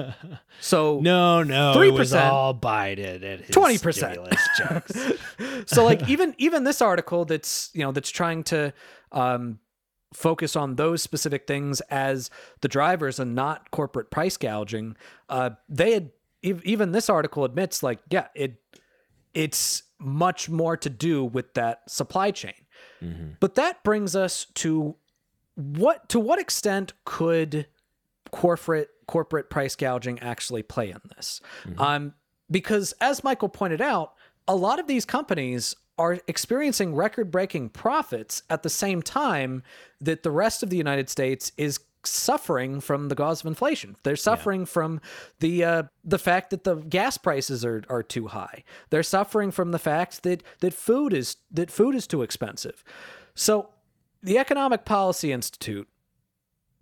<laughs> so no, no, 3%, it was all Biden and his 20%. <laughs> so like even even this article that's, you know, that's trying to um, focus on those specific things as the drivers and not corporate price gouging, uh, they had even this article admits like yeah, it it's much more to do with that supply chain. Mm-hmm. But that brings us to what to what extent could corporate corporate price gouging actually play in this? Mm-hmm. Um, because as Michael pointed out, a lot of these companies are experiencing record breaking profits at the same time that the rest of the United States is suffering from the cause of inflation. They're suffering yeah. from the uh, the fact that the gas prices are, are too high. They're suffering from the fact that that food is that food is too expensive. So the Economic Policy Institute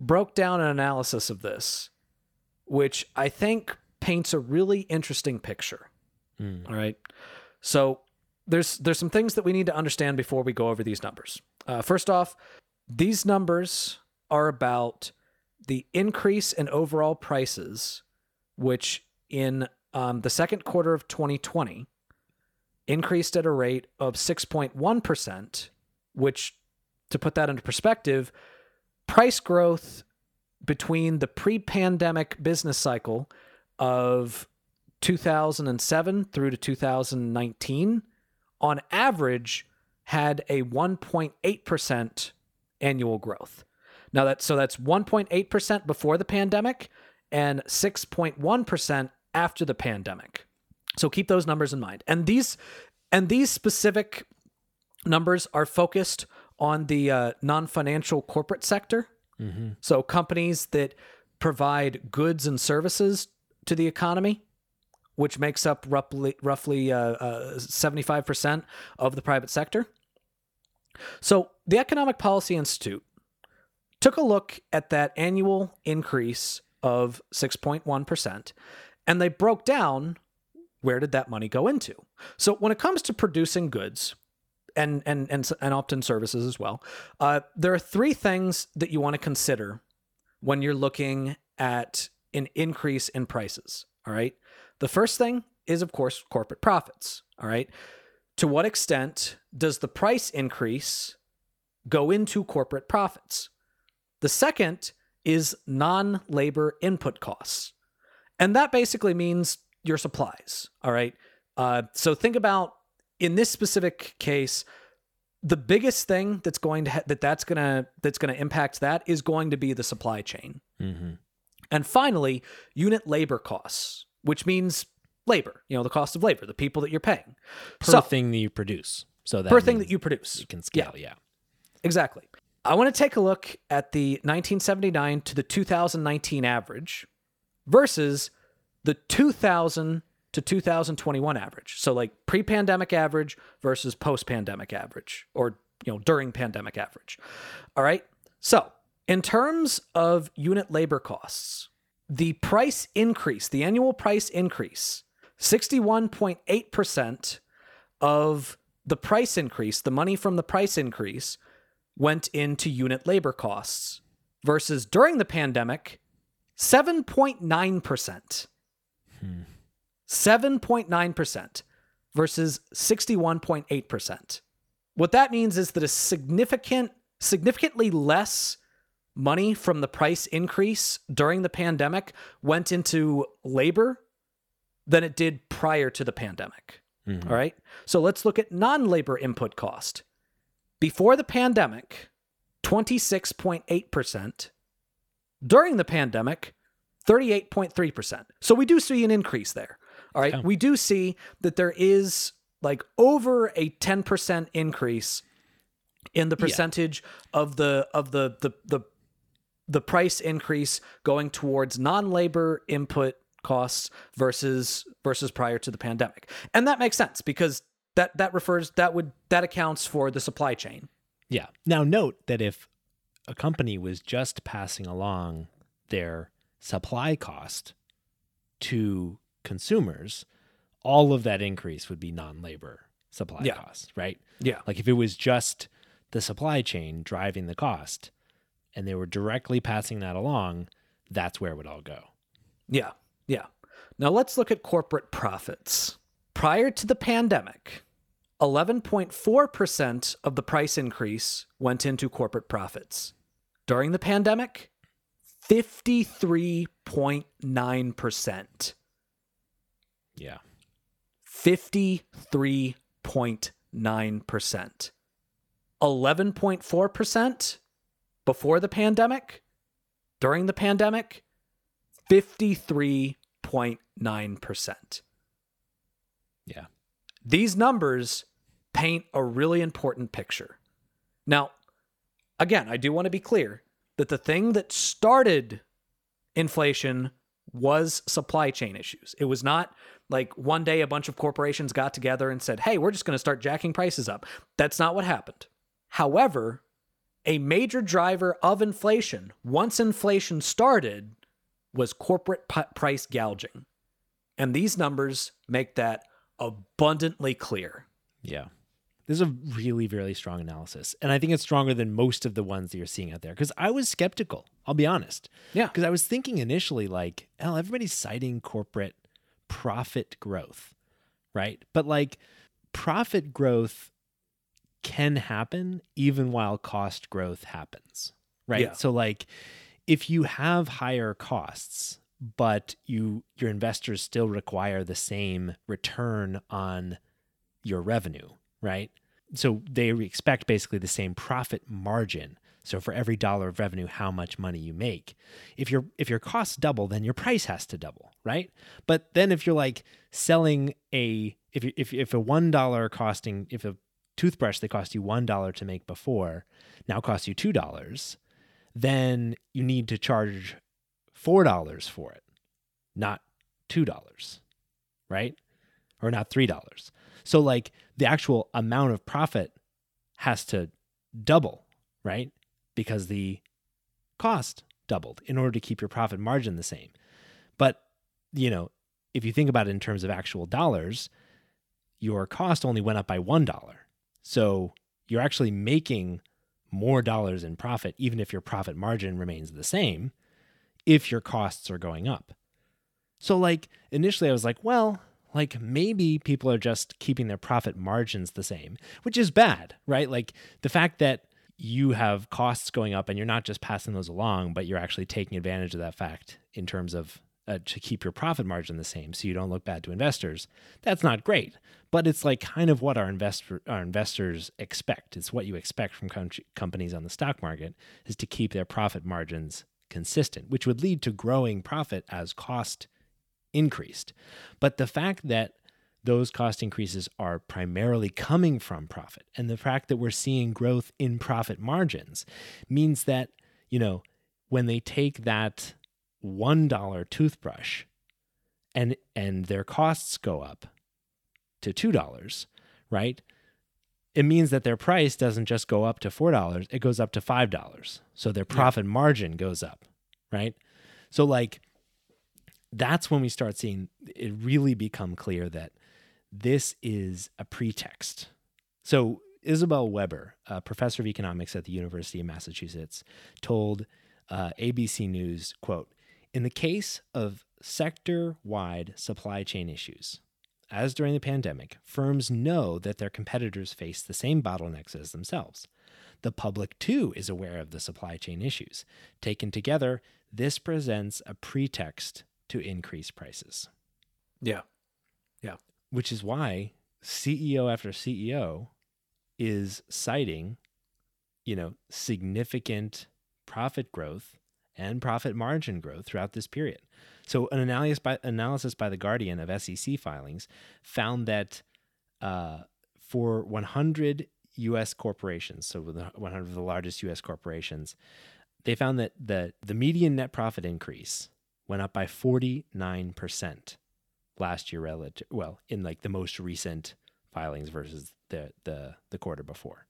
broke down an analysis of this, which I think paints a really interesting picture. Mm. All right. So there's there's some things that we need to understand before we go over these numbers. Uh, first off, these numbers are about the increase in overall prices, which in um, the second quarter of 2020 increased at a rate of 6.1%, which, to put that into perspective, price growth between the pre pandemic business cycle of 2007 through to 2019 on average had a 1.8% annual growth. Now that so that's 1.8% before the pandemic and 6.1% after the pandemic. So keep those numbers in mind. And these and these specific numbers are focused on the uh, non-financial corporate sector. Mm-hmm. So companies that provide goods and services to the economy, which makes up roughly roughly uh, uh, 75% of the private sector. So the Economic Policy Institute took a look at that annual increase of 6.1%, and they broke down where did that money go into. So when it comes to producing goods, and and and and often services as well. Uh, there are three things that you want to consider when you're looking at an increase in prices. All right. The first thing is, of course, corporate profits. All right. To what extent does the price increase go into corporate profits? The second is non labor input costs. And that basically means your supplies. All right. Uh, so think about in this specific case, the biggest thing that's going to ha- that that's gonna that's gonna impact that is going to be the supply chain. Mm-hmm. And finally, unit labor costs, which means labor. You know, the cost of labor, the people that you're paying Per So- thing that you produce. So that per thing that you produce. you can scale. Yeah. Exactly. I want to take a look at the 1979 to the 2019 average versus the 2000 to 2021 average. So like pre-pandemic average versus post-pandemic average or you know during pandemic average. All right? So, in terms of unit labor costs, the price increase, the annual price increase, 61.8% of the price increase, the money from the price increase went into unit labor costs versus during the pandemic 7.9%. 7.9% versus 61.8%. What that means is that a significant significantly less money from the price increase during the pandemic went into labor than it did prior to the pandemic. Mhm. All right? So let's look at non-labor input cost. Before the pandemic, 26.8%. During the pandemic, 38.3%. So we do see an increase there. All right. Yeah. We do see that there is like over a 10% increase in the Yeah. percentage of the of the the the the price increase going towards non-labor input costs versus versus prior to the pandemic. And that makes sense because that that refers that would that accounts for the supply chain. Yeah. Now, note that if a company was just passing along their supply cost to consumers, all of that increase would be non labor supply Yeah. costs, right? Yeah. Like if it was just the supply chain driving the cost and they were directly passing that along, that's where it would all go. Yeah. Yeah. Now let's look at corporate profits. Prior to the pandemic, 11.4% of the price increase went into corporate profits. During the pandemic, 53.9%. Yeah. 53.9%. 11.4% before the pandemic. During the pandemic, 53.9%. Yeah. These numbers paint a really important picture. Now, again, I do want to be clear that the thing that started inflation was supply chain issues. It was not like one day a bunch of corporations got together and said, hey, we're just going to start jacking prices up. That's not what happened. However, a major driver of inflation, once inflation started, was corporate p- price gouging. And these numbers make that abundantly clear. Yeah. This is a really, really strong analysis. And I think it's stronger than most of the ones that you're seeing out there. Because I was skeptical, I'll be honest. Yeah. Because I was thinking initially, like, oh, everybody's citing corporate profit growth, right? But like, profit growth can happen even while cost growth happens, right? Yeah. So, like, if you have higher costs, but you your investors still require the same return on your revenue, right? So they expect basically the same profit margin. So for every dollar of revenue, how much money you make. If your if your costs double, then your price has to double, right? But then if you're like selling a if you, if if a one dollar costing if a toothbrush that cost you one dollar to make before now costs you two dollars, then you need to charge $4 for it, not $2, right? Or not $3. So, like, the actual amount of profit has to double, right? Because the cost doubled in order to keep your profit margin the same. But, you know, if you think about it in terms of actual dollars, your cost only went up by $1. So you're actually making more dollars in profit, even if your profit margin remains the same, if your costs are going up. So, like, initially I was like, well, like maybe people are just keeping their profit margins the same, which is bad, right? Like the fact that you have costs going up and you're not just passing those along, but you're actually taking advantage of that fact in terms of uh, to keep your profit margin the same so you don't look bad to investors. That's not great, but it's like kind of what our investor our investors expect. It's what you expect from com- companies on the stock market is to keep their profit margins consistent, which would lead to growing profit as cost increased. But the fact that those cost increases are primarily coming from profit and the fact that we're seeing growth in profit margins means that, you know, when they take that $1 toothbrush and and their costs go up to $2, right? It means that their price doesn't just go up to $4, it goes up to $5. So their profit yeah. margin goes up, right? So like that's when we start seeing it really become clear that this is a pretext. So Isabel Weber, a professor of economics at the University of Massachusetts, told uh, ABC News, quote, in the case of sector-wide supply chain issues, as during the pandemic, firms know that their competitors face the same bottlenecks as themselves. The public, too, is aware of the supply chain issues. Taken together, this presents a pretext to increase prices. Yeah. Yeah. Which is why CEO after CEO is citing, you know, significant profit growth and profit margin growth throughout this period. So, an analysis by, analysis by the Guardian of SEC filings found that uh, for 100 U.S. corporations, so 100 of the largest U.S. corporations, they found that the the median net profit increase went up by 49% last year relative well in like the most recent filings versus the the the quarter before.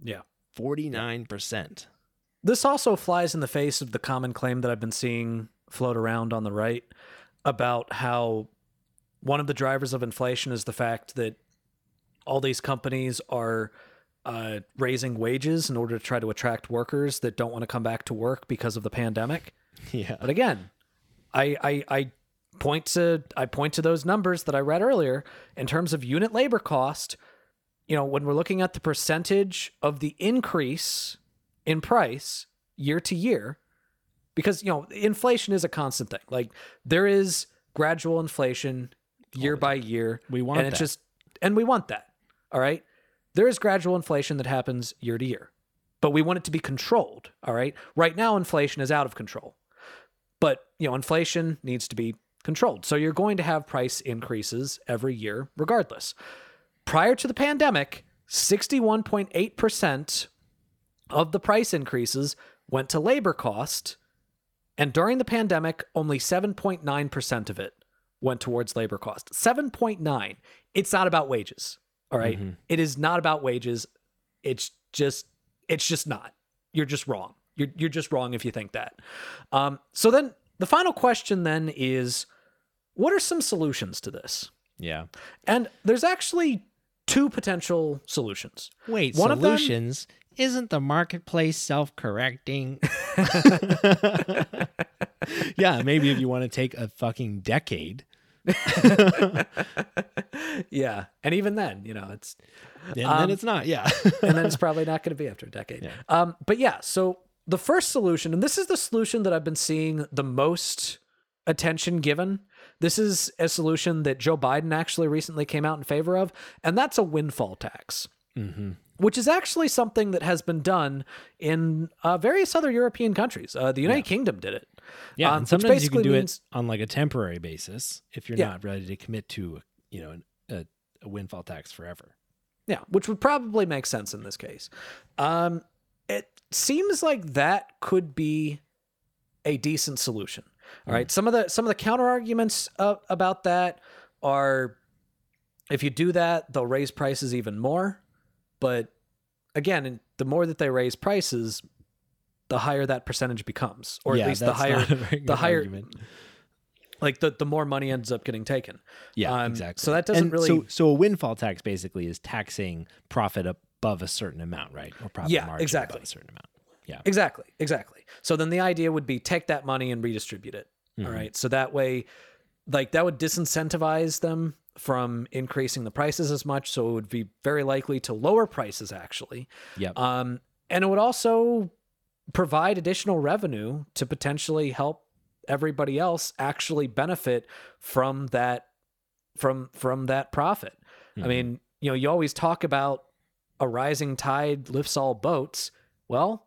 Yeah. 49%. This also flies in the face of the common claim that I've been seeing float around on the right about how one of the drivers of inflation is the fact that all these companies are uh, raising wages in order to try to attract workers that don't want to come back to work because of the pandemic. <laughs> Yeah. But again, I, I, I point to I point to those numbers that I read earlier in terms of unit labor cost. You know, when we're looking at the percentage of the increase in price year to year, because you know inflation is a constant thing. Like there is gradual inflation year by year. We want and it's just and we want that. All right. There is gradual inflation that happens year to year, but we want it to be controlled. All right. Right now, inflation is out of control. But, you know, inflation needs to be controlled. So you're going to have price increases every year regardless. Prior to the pandemic, 61.8% of the price increases went to labor cost, and during the pandemic, only 7.9% of it went towards labor cost. 7.9. It's not about wages. All right? mm-hmm. it is not about wages. It's just it's just not. You're just wrong. You're you're just wrong if you think that. Um, so then the final question then is, what are some solutions to this? Yeah, and there's actually two potential solutions. Wait, One solutions? Of them, isn't the marketplace self-correcting? <laughs> yeah, maybe if you want to take a fucking decade. <laughs> yeah, and even then, you know, it's and um, then it's not. Yeah, <laughs> and then it's probably not going to be after a decade. Yeah. Um, but yeah, so the first solution, and this is the solution that I've been seeing the most attention given. This is a solution that Joe Biden actually recently came out in favor of, and that's a windfall tax. Mm-hmm. Which is actually something that has been done in uh, various other European countries. Uh, the United yeah. Kingdom did it. Yeah, um, and sometimes you can do means, it on like a temporary basis if you're yeah. not ready to commit to, you know, a, a, windfall tax forever. Yeah, which would probably make sense in this case. Um, it seems like that could be a decent solution. All right. Some of the some of the counter arguments uh, about that are if you do that, they'll raise prices even more. But again, the more that they raise prices, the higher that percentage becomes, or Yeah, at least the higher not <laughs> a very the higher argument. like the the more money ends up getting taken. Yeah, Um, exactly. so that doesn't And really- So, so a windfall tax basically is taxing profit above a certain amount, right? Or profit Yeah, margin exactly. above a certain amount. Yeah. Exactly, exactly. So then the idea would be take that money and redistribute it. all right. So that way, like that would disincentivize them from increasing the prices as much. So it would be very likely to lower prices actually. Yeah. Um, and it would also provide additional revenue to potentially help everybody else actually benefit from that from from that profit. Mm-hmm. I mean, you know, you always talk about a rising tide lifts all boats. Well,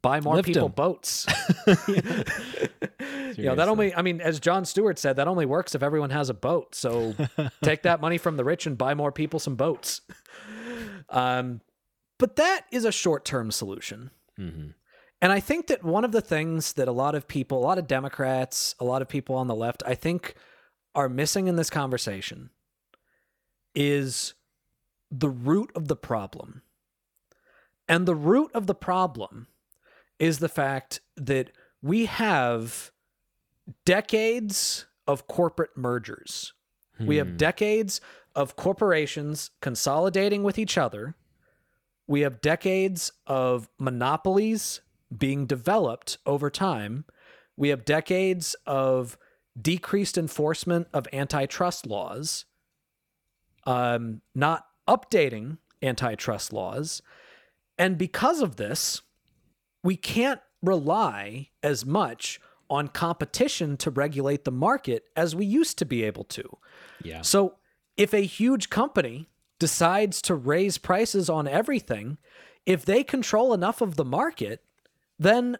buy more Lift people boats. <laughs> you know, that only I mean, as Jon Stewart said, that only works if everyone has a boat. So <laughs> take that money from the rich and buy more people some boats. Um, but that is a short-term solution. Mhm. And I think that one of the things that a lot of people, a lot of Democrats, a lot of people on the left, I think are missing in this conversation is the root of the problem. And the root of the problem is the fact that we have decades of corporate mergers. We have decades of corporations consolidating with each other. We have decades of monopolies being developed over time. We have decades of decreased enforcement of antitrust laws, um, not updating antitrust laws. And because of this, we can't rely as much on competition to regulate the market as we used to be able to. Yeah. So if a huge company decides to raise prices on everything, if they control enough of the market, then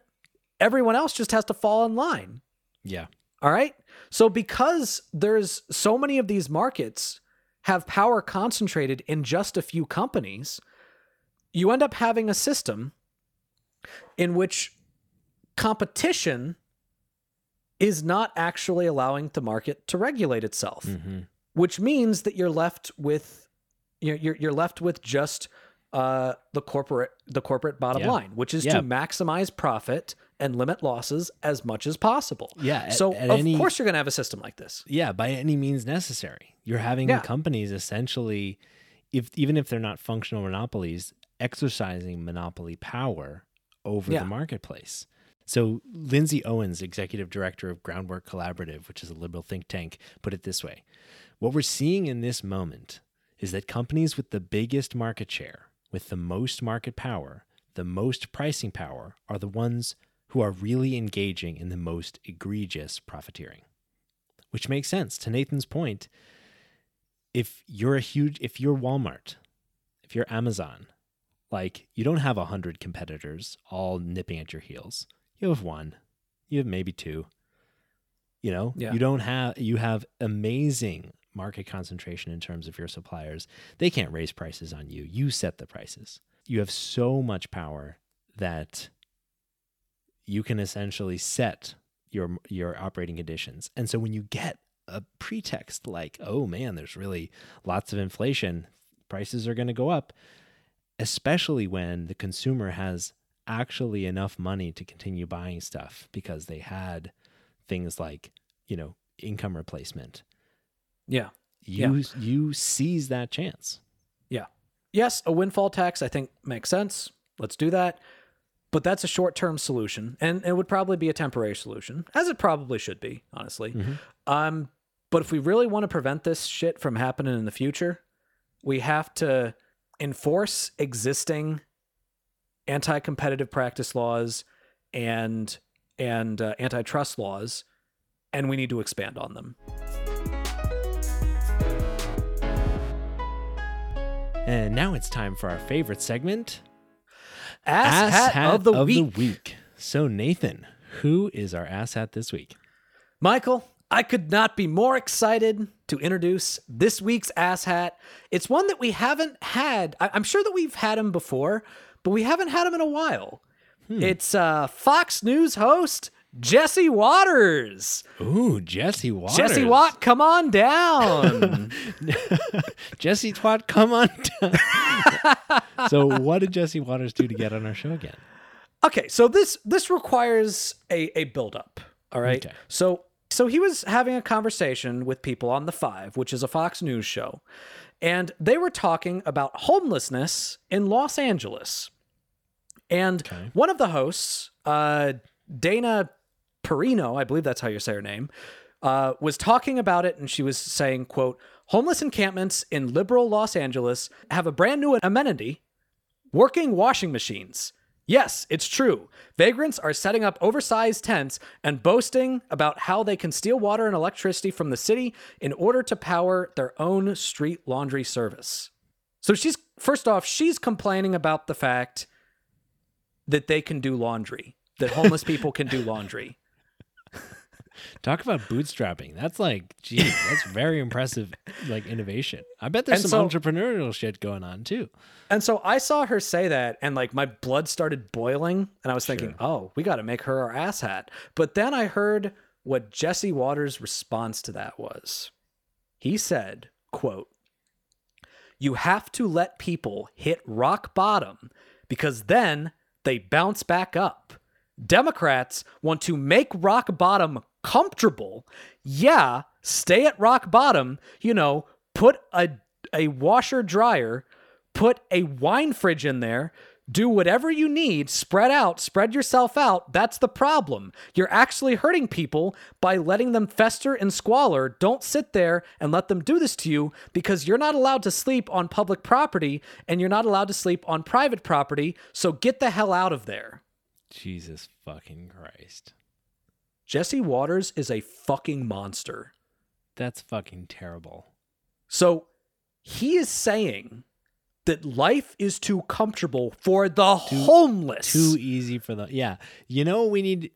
everyone else just has to fall in line. Yeah. All right. So because there's so many of these markets have power concentrated in just a few companies, you end up having a system in which competition is not actually allowing the market to regulate itself, Mm-hmm. which means that you're left with you're you're, left with just uh, the corporate the corporate bottom Yeah. line, which is Yeah. to maximize profit and limit losses as much as possible. Yeah, at- So at of any- course you're going to have a system like this. Yeah, by any means necessary. You're having Yeah. companies essentially, if even if they're not functional monopolies, exercising monopoly power over Yeah. the marketplace. So Lindsay Owens, executive director of Groundwork Collaborative, which is a liberal think tank, put it this way: What we're seeing in this moment is that companies with the biggest market share, with the most market power, the most pricing power, are the ones who are really engaging in the most egregious profiteering which makes sense to Nathan's point. If you're a huge, if you're Walmart, if you're Amazon, like you don't have a hundred competitors all nipping at your heels. You have one, you have maybe two. You know, Yeah. you don't have, you have amazing market concentration in terms of your suppliers. They can't raise prices on you. You set the prices. You have so much power that you can essentially set your your operating conditions. And so when you get a pretext like, "Oh man, there's really lots of inflation, prices are going to go up," especially when the consumer has actually enough money to continue buying stuff because they had things like, you know, income replacement. Yeah. You you seize that chance. Yeah. Yes, a windfall tax I think makes sense. Let's do that. But that's a short-term solution and it would probably be a temporary solution, as it probably should be, honestly. Um but if we really want to prevent this shit from happening in the future, we have to enforce existing anti-competitive practice laws and and uh, antitrust laws and we need to expand on them. And now it's time for our favorite segment, Ass, hat, of the week. week. So Nathan, who is our ass hat this week? Michael, I could not be more excited to introduce this week's ass hat. It's one that we haven't had. I- I'm sure that we've had him before, but we haven't had him in a while. It's uh, Fox News host Jesse Watters. Ooh, Jesse Watters. Jesse Watt, come on down. <laughs> Jesse Twat, come on down. <laughs> so, what did Jesse Watters do to get on our show again? okay, so this this requires a a build up. All right. Okay. So so he was having a conversation with people on the Five, which is a Fox News show, and they were talking about homelessness in Los Angeles. And Okay. one of the hosts, uh, Dana Perino, I believe that's how you say her name, uh, was talking about it, and she was saying, "quote Homeless encampments in liberal Los Angeles have a brand new amenity: working washing machines." Yes, it's true. Vagrants are setting up oversized tents and boasting about how they can steal water and electricity from the city in order to power their own street laundry service. So she's first off, she's complaining about the fact that they can do laundry, that homeless people can do laundry. Talk about bootstrapping. That's like, geez, that's very impressive, like innovation. I bet there's And some so- entrepreneurial shit going on too. And so I saw her say that, and like my blood started boiling, and I was thinking, oh, we got to make her our asshat. But then I heard what Jesse Watters' response to that was. He said, quote, you have to let people hit rock bottom because then they bounce back up. Democrats want to make rock bottom comfortable. Yeah, stay at rock bottom, you know, put a a washer dryer, put a wine fridge in there, do whatever you need, spread out, spread yourself out. That's the problem. You're actually hurting people by letting them fester in squalor. Don't sit there and let them do this to you because you're not allowed to sleep on public property and you're not allowed to sleep on private property. So get the hell out of there. Jesus fucking Christ. Jesse Watters is a fucking monster. That's fucking terrible. So he is saying that life is too comfortable for the homeless. Too easy for the yeah. You know we need?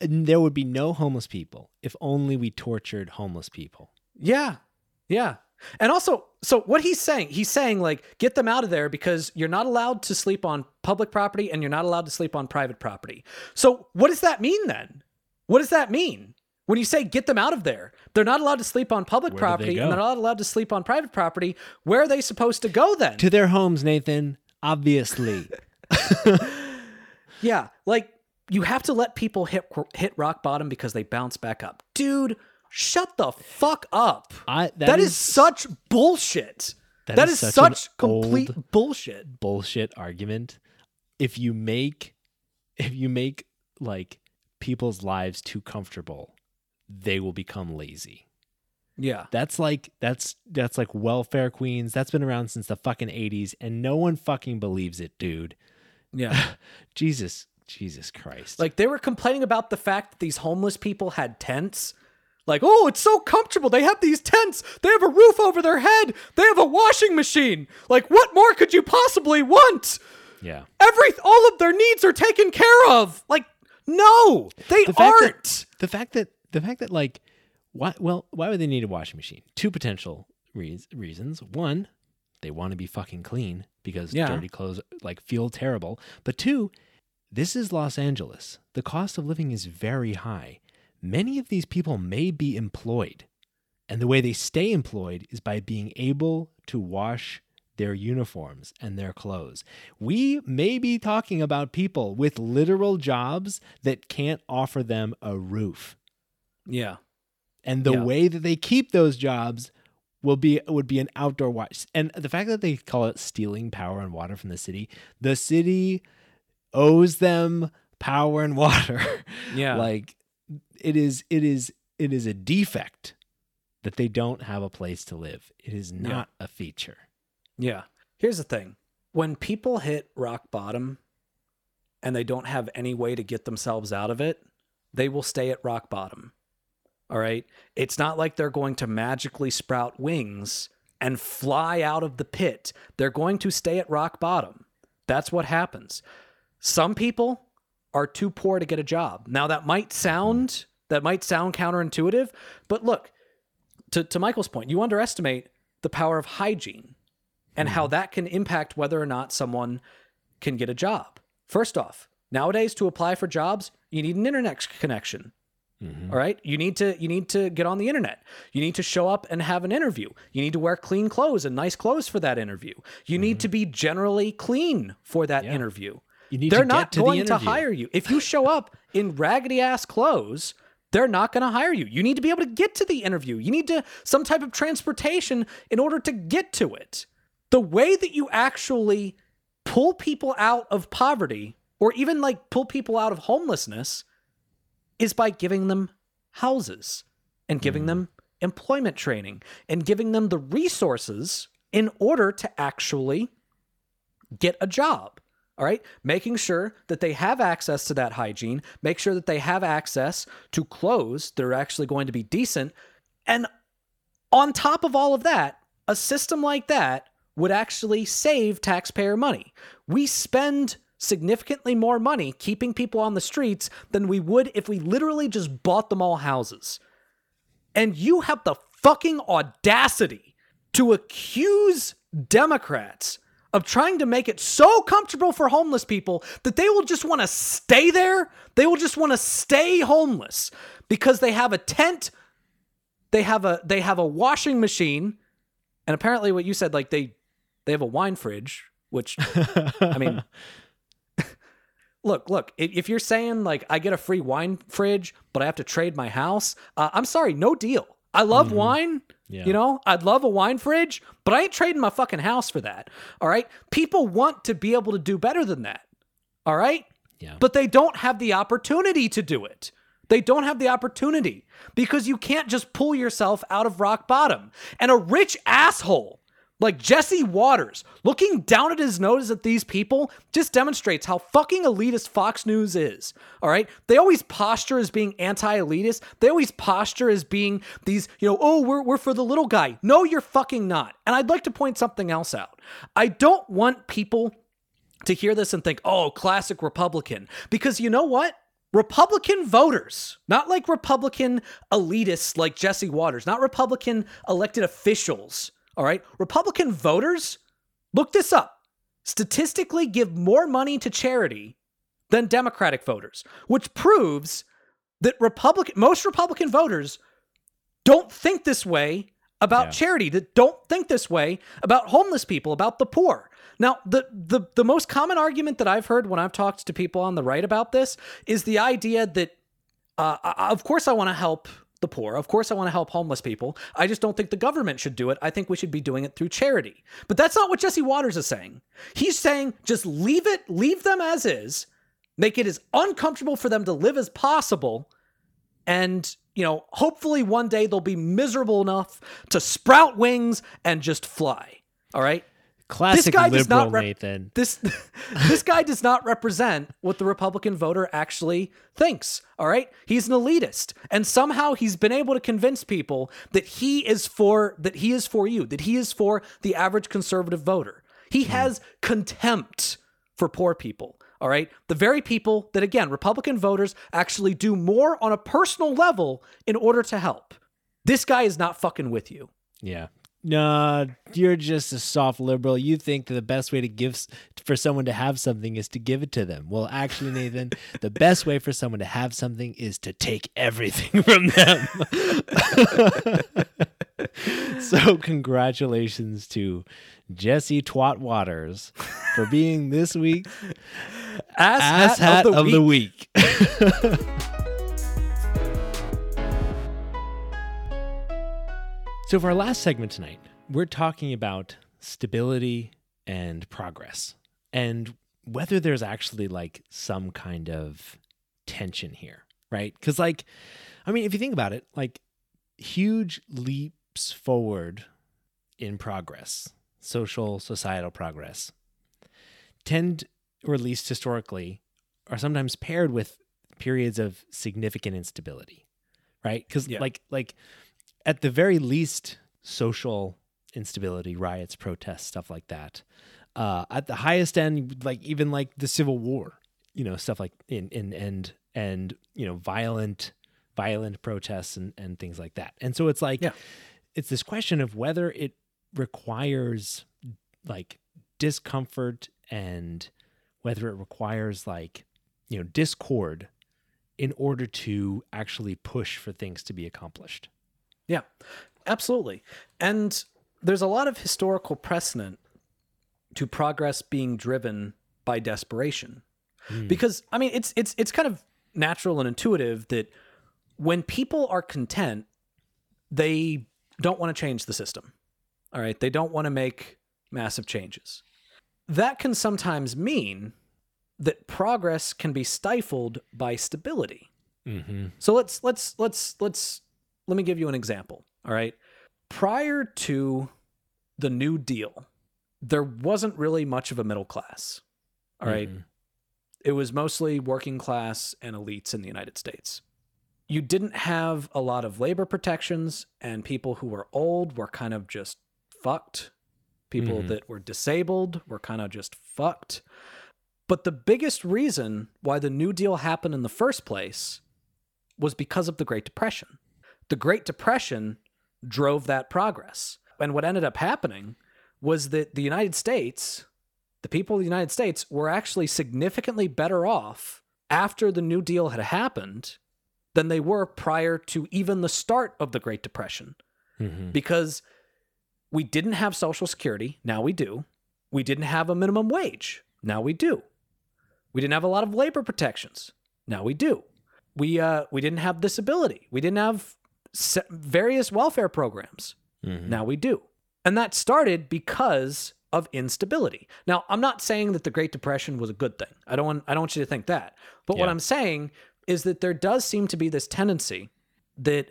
There would be no homeless people if only we tortured homeless people. Yeah. Yeah. And also, so what he's saying, he's saying like get them out of there because you're not allowed to sleep on public property and you're not allowed to sleep on private property. So what does that mean then? What does that mean? When you say get them out of there, they're not allowed to sleep on public Where they property and they're not allowed to sleep on private property. Where are they supposed to go then? To their homes, Nathan. Obviously. <laughs> Yeah, like you have to let people hit hit rock bottom because they bounce back up. Dude, shut the fuck up. I that is, such bullshit. that that is is, such such, complete bullshit. bullshit argument. If you make if you make like people's lives too comfortable, they will become lazy. Yeah. That's like that's that's like welfare queens. That's been around since the fucking 80s and no one fucking believes it, dude. Yeah. <laughs> Jesus, Jesus Christ. like they were complaining about the fact that these homeless people had tents. Like, oh, it's so comfortable. They have these tents. They have a roof over their head. They have a washing machine. Like, what more could you possibly want? yeah. Every all of their needs are taken care of. Like, no, they The fact that- aren't. The fact that the fact that like why well why would they need a washing machine? Two potential reas reasons. One, they want to be fucking clean because Yeah. dirty clothes like feel terrible. But two, this is Los Angeles. The cost of living is very high. Many of these people may be employed. And the way they stay employed is by being able to wash their uniforms and their clothes. We may be talking about people with literal jobs that can't offer them a roof. yeah. And the Yeah. way that they keep those jobs will be would be an outdoor watch. And the fact that they call it stealing power and water from the city, the city owes them power and <laughs> water. Yeah. like it is it is it is a defect that they don't have a place to live. It is not a feature. Yeah. Here's the thing when people hit rock bottom and they don't have any way to get themselves out of it, they will stay at rock bottom. All right. It's not like they're going to magically sprout wings and fly out of the pit. They're going to stay at rock bottom. That's what happens. Some people are too poor to get a job. Now that might sound that might sound counterintuitive, but look, to, to Michael's point, you underestimate the power of hygiene and how that can impact whether or not someone can get a job. First off, nowadays to apply for jobs, you need an internet connection. Mhm. All right. You need to you need to get on the internet. You need to show up and have an interview. You need to wear clean clothes and nice clothes for that interview. You need to be generally clean for that Mm-hmm. Yeah. interview. You need They're to not get to going the to hire you. If you show up in raggedy ass clothes, they're not going to hire you. You need to be able to get to the interview. You need to some type of transportation in order to get to it. The way that you actually pull people out of poverty or even like pull people out of homelessness is by giving them houses and giving mm. them employment training and giving them the resources in order to actually get a job. All right. Making sure that they have access to that hygiene, make sure that they have access to clothes that are actually going to be decent. And on top of all of that, a system like that would actually save taxpayer money. We spend significantly more money keeping people on the streets than we would if we literally just bought them all houses. And you have the fucking audacity to accuse Democrats of trying to make it so comfortable for homeless people that they will just want to stay there. They will just want to stay homeless because they have a tent, they have a they have a washing machine, and apparently what you said like they they have a wine fridge, which I mean <laughs> look, look, if, you're saying like I get a free wine fridge, but I have to trade my house, uh, I'm sorry, no deal. I love mm-hmm. wine. Yeah. You know, I'd love a wine fridge, but I ain't trading my fucking house for that. All right. People want to be able to do better than that. All right. Yeah. But they don't have the opportunity to do it. They don't have the opportunity because you can't just pull yourself out of rock bottom. And a rich asshole like Jesse Watters looking down at his nose at these people just demonstrates how fucking elitist Fox News is. All right. They always posture as being anti elitist. They always posture as being these, you know, oh, we're, we're for the little guy. No, you're fucking not. And I'd like to point something else out. I don't want people to hear this and think, oh, classic Republican. Because you know what? Republican voters, not like Republican elitists like Jesse Watters, not Republican elected officials, all right? Republican voters, look this up, statistically give more money to charity than Democratic voters, which proves that Republican most Republican voters don't think this way about Yeah. charity, that don't think this way about homeless people, about the poor. Now, the, the the most common argument that I've heard when I've talked to people on the right about this is the idea that, uh, I- of course, I want to help the poor. Of course, I want to help homeless people. I just don't think the government should do it. I think we should be doing it through charity. But that's not what Jesse Watters is saying. He's saying just leave it, leave them as is, make it as uncomfortable for them to live as possible, and you know, hopefully one day they'll be miserable enough to sprout wings and just fly. All right. Classic guy does not rep- Nathan. This <laughs> this guy does not represent what the Republican voter actually thinks. All right? He's an elitist. And somehow he's been able to convince people that he is for that he is for you, that he is for the average conservative voter. He hmm. has contempt for poor people. All right? The very people that again, Republican voters actually do more on a personal level in order to help. This guy is not fucking with you. Yeah. Nah, you're just a soft liberal. You think that the best way to give for someone to have something is to give it to them. Well, actually, Nathan, the best way for someone to have something is to take everything <laughs> from them. <laughs> so, congratulations to Jesse Twat Watters for being this week's Ass, ass hat of the week. <laughs> so, for our last segment tonight, we're talking about stability and progress and whether there's actually like some kind of tension here, right? Because, like, I mean, if you think about it, like, huge leaps forward in progress, social, societal progress, tend, or at least historically, are sometimes paired with periods of significant instability, right? Because Yeah. like like at the very least, social instability, riots, protests, stuff like that. Uh, at the highest end, like even like the Civil War, you know, stuff like in in and and you know violent violent protests and and things like that. And so it's like Yeah. it's this question of whether it requires like discomfort and whether it requires like you know discord in order to actually push for things to be accomplished. Yeah, absolutely. And there's a lot of historical precedent to progress being driven by desperation. Because I mean it's it's it's kind of natural and intuitive that when people are content, they don't want to change the system. All right? They don't want to make massive changes. That can sometimes mean that progress can be stifled by stability. Mm-hmm. So let's let's let's let's let me give you an example. All right. Prior to the New Deal, there wasn't really much of a middle class. All right. It was mostly working class and elites in the United States. You didn't have a lot of labor protections, and people who were old were kind of just fucked. People Mhm. that were disabled were kind of just fucked. But the biggest reason why the New Deal happened in the first place was because of the Great Depression. The Great Depression drove that progress. And what ended up happening was that the United States, the people of the United States, were actually significantly better off after the New Deal had happened than they were prior to even the start of the Great Depression Mm-hmm. because we didn't have Social Security. Now we do. We didn't have a minimum wage. Now we do. We didn't have a lot of labor protections. Now we do. We uh, we didn't have disability. We didn't have various welfare programs. Mm-hmm. Now we do. And that started because of instability. Now, I'm not saying that the Great Depression was a good thing. I don't want I don't want you to think that. But what I'm saying is that there does seem to be this tendency that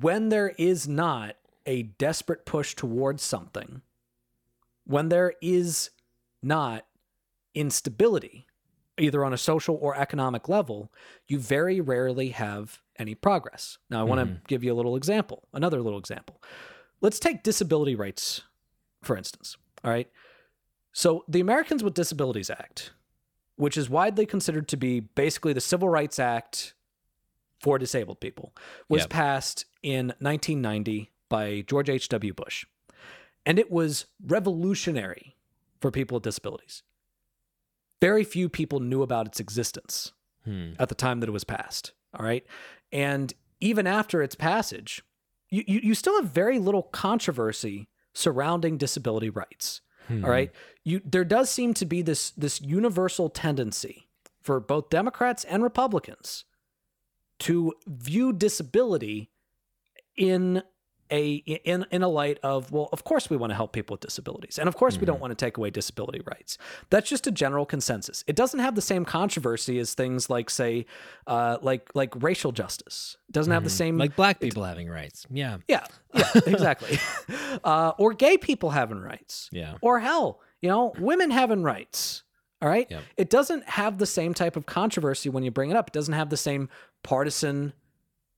when there is not a desperate push towards something, when there is not instability, either on a social or economic level, you very rarely have any progress. Now, I want to give you a little example, another little example. Let's take disability rights, for instance. All right. So, the Americans with Disabilities Act, which is widely considered to be basically the Civil Rights Act for disabled people, was Yep. passed in 1990 by George H.W. Bush. And it was revolutionary for people with disabilities. Very few people knew about its existence Hmm. at the time that it was passed. All right. And even after its passage, you, you, you still have very little controversy surrounding disability rights. Hmm. All right. You there does seem to be this this universal tendency for both Democrats and Republicans to view disability in a in in a light of well of course we want to help people with disabilities and of course we don't want to take away disability rights that's just a general consensus it doesn't have the same controversy as things like say uh like like racial justice it doesn't have the same Like black people having rights. Yeah. yeah yeah exactly <laughs> uh or gay people having rights Yeah. or hell, you know, women having rights. All right. Yep. It doesn't have the same type of controversy when you bring it up. It doesn't have the same partisan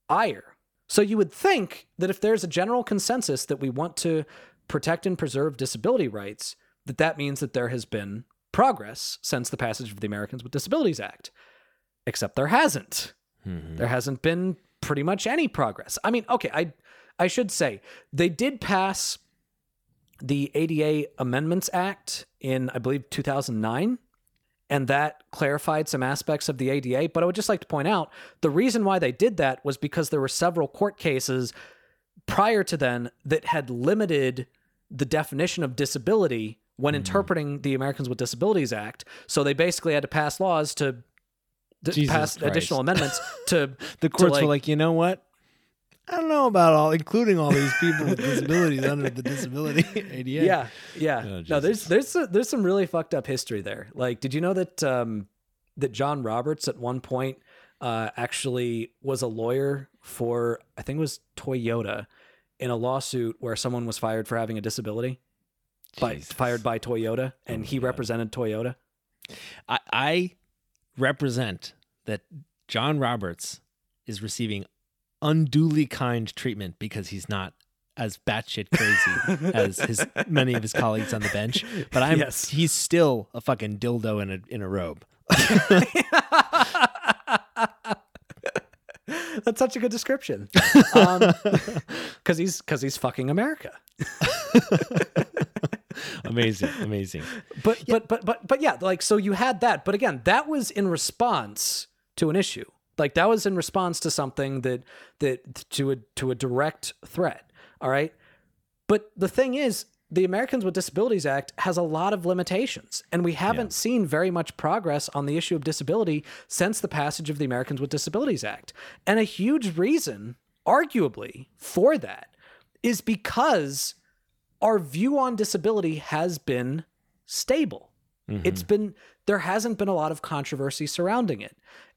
ire. So you would think that if there's a general consensus that we want to protect and preserve disability rights, that that means that there has been progress since the passage of the Americans with Disabilities Act. Except there hasn't. Mhm. There hasn't been pretty much any progress. I mean, okay, I I should say they did pass the ADA Amendments Act in I believe 2009 and that clarified some aspects of the ADA, but I would just like to point out the reason why they did that was because there were several court cases prior to then that had limited the definition of disability when hmm. interpreting the Americans with Disabilities Act. So they basically had to pass laws to Jesus pass Christ. additional amendments <laughs> to The to, courts were like, you know what? I don't know about all, including all these people with disabilities under the disability <laughs> ADA. yeah, yeah. Oh, no, there's there's a, there's some really fucked up history there. Like, did you know that um, that John Roberts at one point uh, actually was a lawyer for I think it was Toyota in a lawsuit where someone was fired for having a disability, by fired by Toyota, and Oh, he God. represented Toyota. I, I represent that John Roberts is receiving unduly kind treatment because he's not as batshit crazy <laughs> as his many of his colleagues on the bench. But I'm Yes. he's still a fucking dildo in a in a robe. <laughs> That's such a good description. Um, <laughs> because he's because he's fucking America. amazing, amazing. But but but but but yeah, like so you had that, but again, that was in response to an issue. Like that was in response to something that that to a to a direct threat. All right. But the thing is, the Americans with Disabilities Act has a lot of limitations, and we haven't seen very much progress on the issue of disability since the passage of the Americans with Disabilities Act. And a huge reason, arguably, for that is because our view on disability has been stable. Mm-hmm. It's been, there hasn't been a lot of controversy surrounding it.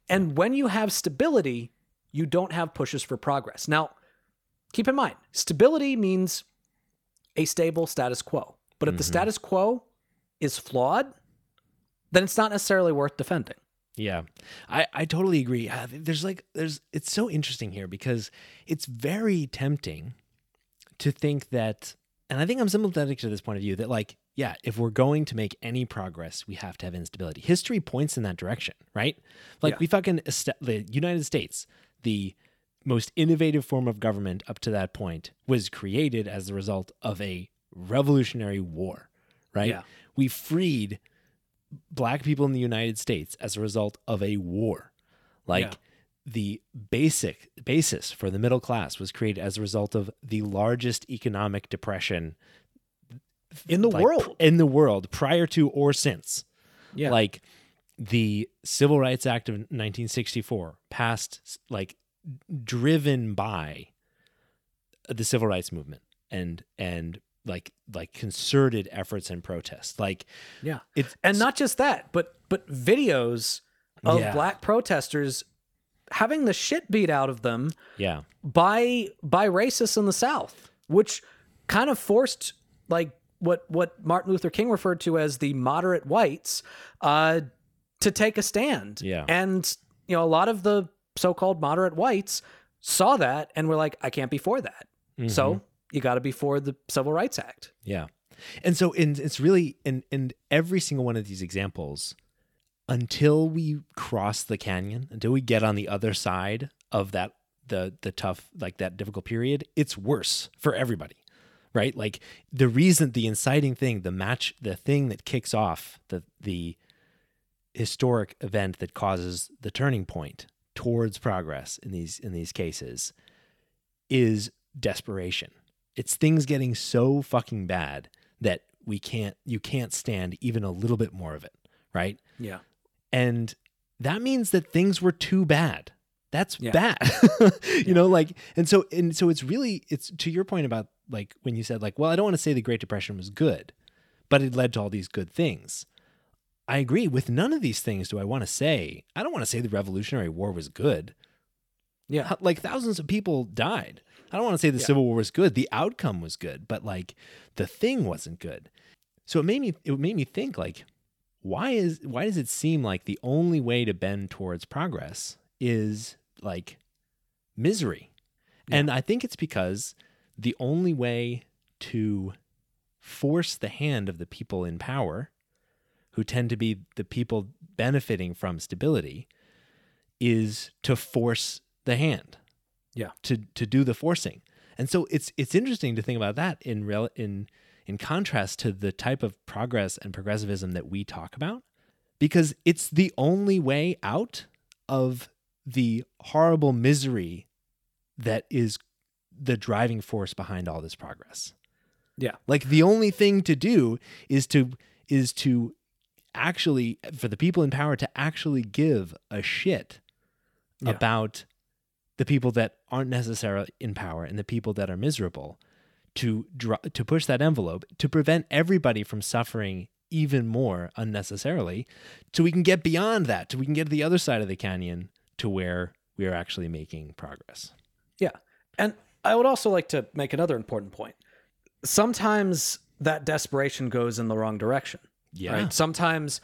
And when you have stability, you don't have pushes for progress. Now, keep in mind, stability means a stable status quo. But if the status quo is flawed, then it's not necessarily worth defending. Yeah, I, I totally agree. Uh, There's like, there's, it's so interesting here because it's very tempting to think that, and I think I'm sympathetic to this point of view that, like, yeah, if we're going to make any progress, we have to have instability. History points in that direction, right? Like, Yeah. we fucking, est- the United States, the most innovative form of government up to that point, was created as the result of a revolutionary war, right? Yeah. We freed black people in the United States as a result of a war. Like Yeah. the basic basis for the middle class was created as a result of the largest economic depression In the like, world. in the world prior to or since. Yeah. Like the Civil Rights Act of 1964 passed like driven by the civil rights movement and and like like concerted efforts and protests. Like yeah. it's And not just that, but but videos of Yeah. black protesters having the shit beat out of them yeah. by by racists in the South, which kind of forced like what what Martin Luther King referred to as the moderate whites uh, to take a stand. Yeah. and you know a lot of the so-called moderate whites saw that and were like, I can't be for that. Mm-hmm. So you got to be for the Civil Rights Act. Yeah. And so in, it's really in in every single one of these examples, until we cross the canyon, until we get on the other side of that the the tough like that difficult period, it's worse for everybody. Right? Like the reason the inciting thing, the match the thing that kicks off the the historic event that causes the turning point towards progress in these in these cases is desperation. It's things getting so fucking bad that we can't you can't stand even a little bit more of it, right? Yeah, And that means that things were too bad. That's Yeah. bad. <laughs> you know, like and so and so it's really it's to your point about like when you said like, well, I don't want to say the Great Depression was good, but it led to all these good things. I agree with none of these things do I want to say. I don't want to say the Revolutionary War was good yeah, like thousands of people died. I don't want to say the Yeah. Civil War was good. The outcome was good, but like the thing wasn't good. So it made me it made me think like why is why does it seem like the only way to bend towards progress is like misery? And I think it's because the only way to force the hand of the people in power who tend to be the people benefiting from stability is to force the hand yeah, to to do the forcing. And so it's it's interesting to think about that in rel- in in contrast to the type of progress and progressivism that we talk about because it's the only way out of the horrible misery that is the driving force behind all this progress. yeah, Like the only thing to do is to is to actually for the people in power to actually give a shit Yeah. about the people that aren't necessarily in power and the people that are miserable to dr- to push that envelope to prevent everybody from suffering even more unnecessarily so we can get beyond that so we can get to the other side of the canyon to where we are actually making progress Yeah. And I would also like to make another important point. Sometimes that desperation goes in the wrong direction. yeah Right. Sometimes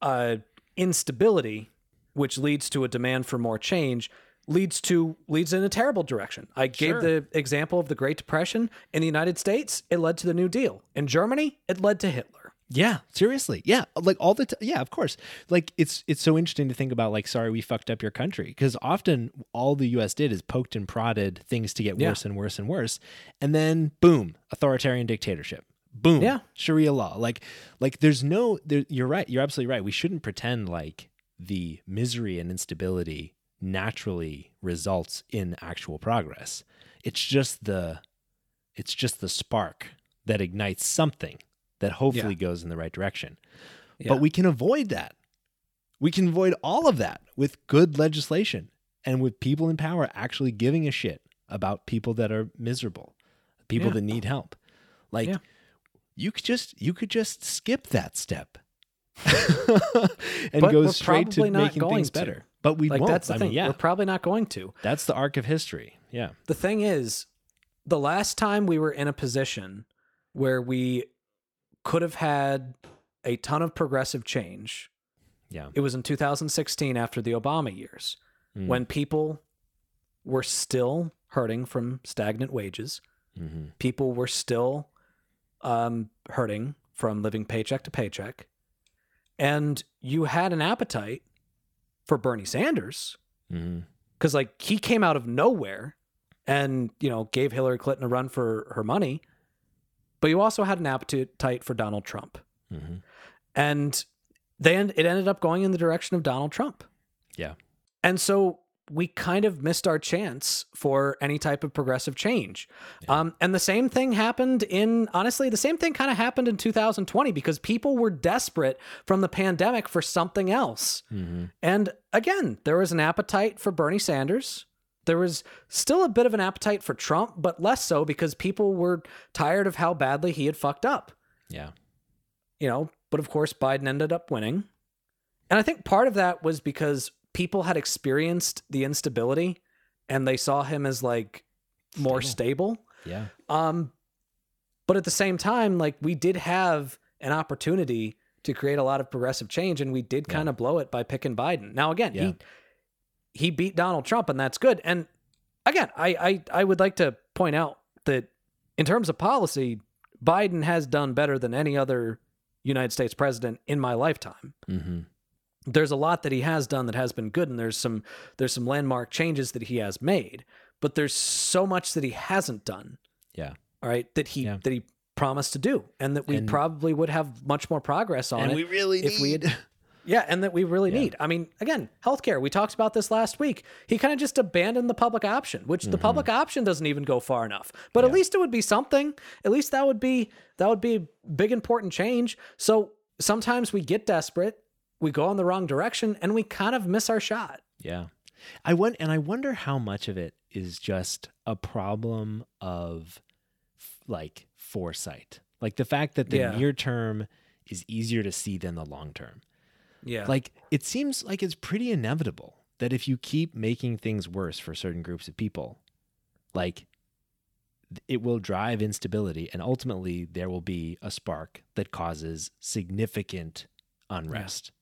uh, instability, which leads to a demand for more change, leads to leads in a terrible direction. I gave the example of the Great Depression in the United States. It led to the New Deal. In Germany, it led to Hitler. Yeah, seriously. Yeah, like all the time. Yeah, of course. Like it's it's so interesting to think about. Like, sorry, we fucked up your country because often all the U.S. did is poked and prodded things to get Yeah. worse and worse and worse, and then boom, authoritarian dictatorship. Boom, Yeah. Sharia law. Like, like there's no. There, you're right. You're absolutely right. We shouldn't pretend like the misery and instability naturally results in actual progress. It's just the it's just the spark that ignites something that hopefully goes in the right direction. Yeah. But we can avoid that. We can avoid all of that with good legislation and with people in power actually giving a shit about people that are miserable, people Yeah. that need help. Like Yeah. you could just you could just skip that step <laughs> and But go straight to making things to. better. But we like won't. that's the I thing. mean, yeah, We're probably not going to. that's the arc of history. Yeah. The thing is, the last time we were in a position where we could have had a ton of progressive change, Yeah. it was in 2016 after the Obama years Mm. when people were still hurting from stagnant wages. hmm People were still um, hurting from living paycheck to paycheck. And you had an appetite for Bernie Sanders because like he came out of nowhere and you know gave Hillary Clinton a run for her money, but you also had an appetite for Donald Trump, hmm and then it ended up going in the direction of Donald Trump. Yeah. and so we kind of missed our chance for any type of progressive change. Yeah. Um, and the same thing happened in honestly, the same thing kind of happened in 2020 because people were desperate from the pandemic for something else. hmm And again, there was an appetite for Bernie Sanders. There was still a bit of an appetite for Trump, but less so because people were tired of how badly he had fucked up. Yeah. You know, but of course, Biden ended up winning. And I think part of that was because people had experienced the instability and they saw him as like more stable. Yeah. Um, but at the same time, like we did have an opportunity to create a lot of progressive change, and we did Yeah. kind of blow it by picking Biden. Now, again, Yeah. he he beat Donald Trump, and that's good. And again, I, I I would like to point out that in terms of policy, Biden has done better than any other United States president in my lifetime hmm there's a lot that he has done that has been good and there's some there's some landmark changes that he has made but there's so much that he hasn't done Yeah. all right that he Yeah. that he promised to do and that we And- probably would have much more progress on And it we really if we need. had yeah and that we really Yeah. need i mean again healthcare we talked about this last week he kind of just abandoned the public option which the public option doesn't even go far enough but at Mm-hmm. Least it would be something at least that would be that would be a big important change so sometimes we get desperate we go in the wrong direction and we kind of miss our shot Yeah. I went and I wonder how much of it is just a problem of like foresight. Like the fact that the Yeah. near term is easier to see than the long term. Yeah Like it seems like it's pretty inevitable that if you keep making things worse for certain groups of people, like it will drive instability and ultimately there will be a spark that causes significant unrest.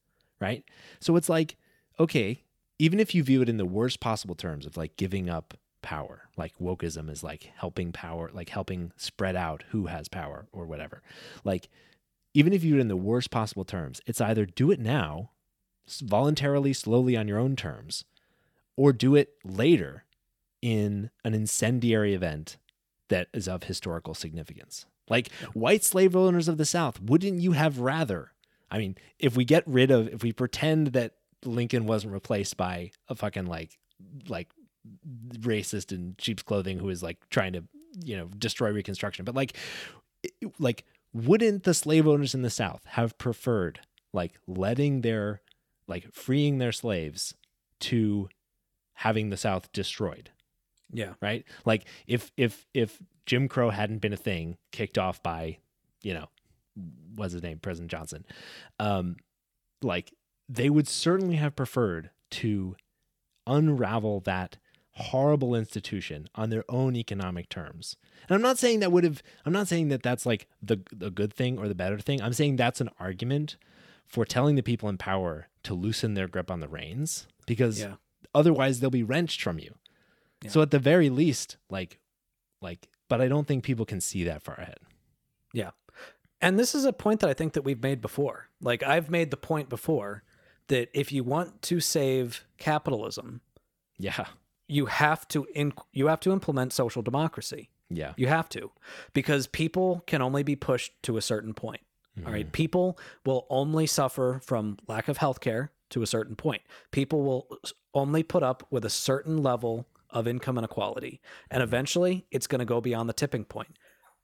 Right? So it's like, okay, even if you view it in the worst possible terms of like giving up power, like wokeism is like helping power, like helping spread out who has power or whatever. Like even if you do it in the worst possible terms, it's either do it now, voluntarily, slowly on your own terms, or do it later in an incendiary event that is of historical significance. Like white slave owners of the South, wouldn't you have rather? I mean, if we get rid of, if we pretend that Lincoln wasn't replaced by a fucking like, like racist in sheep's clothing who is like trying to, you know, destroy Reconstruction, but like, like, wouldn't the slave owners in the South have preferred like letting their, like freeing their slaves to having the South destroyed? yeah right? Like if if if Jim Crow hadn't been a thing kicked off by, you know, what's his name, President Johnson, um, like they would certainly have preferred to unravel that horrible institution on their own economic terms. And I'm not saying that would have I'm not saying that that's like the the good thing or the better thing. I'm saying that's an argument for telling the people in power to loosen their grip on the reins because yeah otherwise they'll be wrenched from you. Yeah. So at the very least, like, like, but I don't think people can see that far ahead. Yeah. And this is a point that I think that we've made before. Like I've made the point before that if you want to save capitalism, Yeah, you have to in, you have to implement social democracy. yeah, You have to because people can only be pushed to a certain point. All right? Mm. People will only suffer from lack of health care to a certain point. People will only put up with a certain level of income inequality, and eventually it's going to go beyond the tipping point.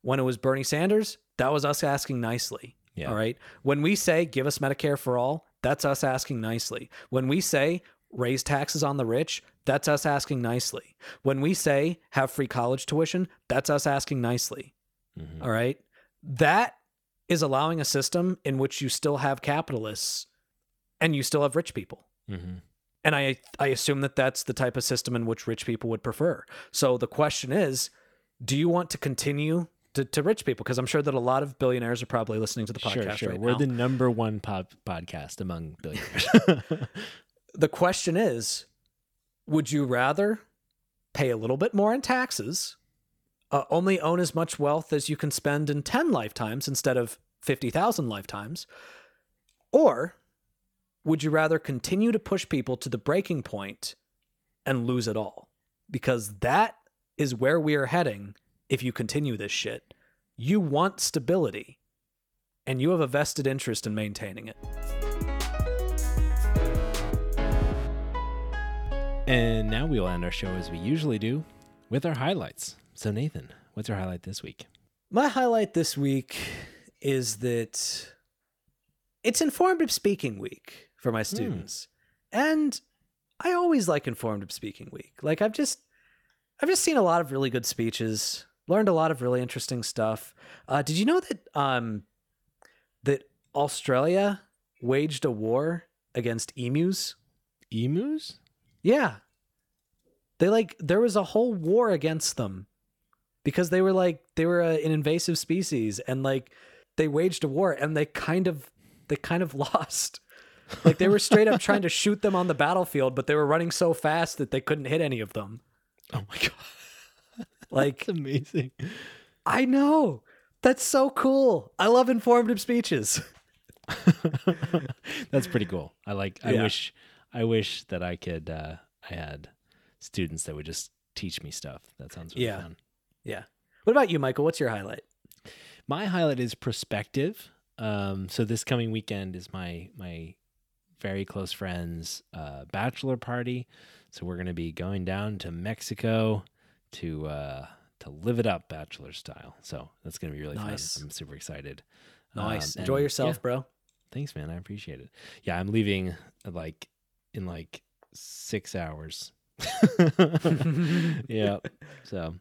When it was Bernie Sanders, that was us asking nicely. Yeah. All right. When we say give us Medicare for all, that's us asking nicely. When we say raise taxes on the rich, that's us asking nicely. When we say have free college tuition, that's us asking nicely. Mhm. All right. That is allowing a system in which you still have capitalists and you still have rich people. Mhm. And I I assume that that's the type of system in which rich people would prefer. So the question is, do you want to continue to, to rich people? Because I'm sure that a lot of billionaires are probably listening to the podcast Sure, sure. right We're now. the number one pop- podcast among billionaires. <laughs> the question is, would you rather pay a little bit more in taxes, uh, only own as much wealth as you can spend in 10 lifetimes instead of 50,000 lifetimes? Or would you rather continue to push people to the breaking point and lose it all? Because that is where we are heading if you continue this shit. You want stability, and you have a vested interest in maintaining it. And now we will end our show as we usually do with our highlights. So, Nathan, what's your highlight this week? My highlight this week is that it's informative speaking week for my students. And I always like informative speaking week. Like I've just I've just seen a lot of really good speeches, learned a lot of really interesting stuff. Uh, did you know that um that Australia waged a war against emus? Emus? Yeah. They like there was a whole war against them because they were like they were a, an invasive species and like they waged a war and they kind of they kind of <laughs> lost. Like they were straight up trying to <laughs> shoot them on the battlefield, but they were running so fast that they couldn't hit any of them. Oh my god, <laughs> Like that's amazing. I know. That's so cool. I love informative speeches. that's pretty cool. I like. I Yeah. wish. I wish that I could. Uh, I had students that would just teach me stuff. That sounds really Yeah. fun. Yeah. What about you, Michael? What's your highlight? My highlight is perspective. Um, so this coming weekend is my my very close friend's uh, bachelor party. So we're gonna be going down to Mexico to uh, to live it up bachelor style. So that's gonna be really Nice. fun. I'm super excited. Nice. Um, Enjoy and, yourself, yeah, bro. thanks, man. I appreciate it. Yeah, I'm leaving like in like six hours. <laughs> yeah. So,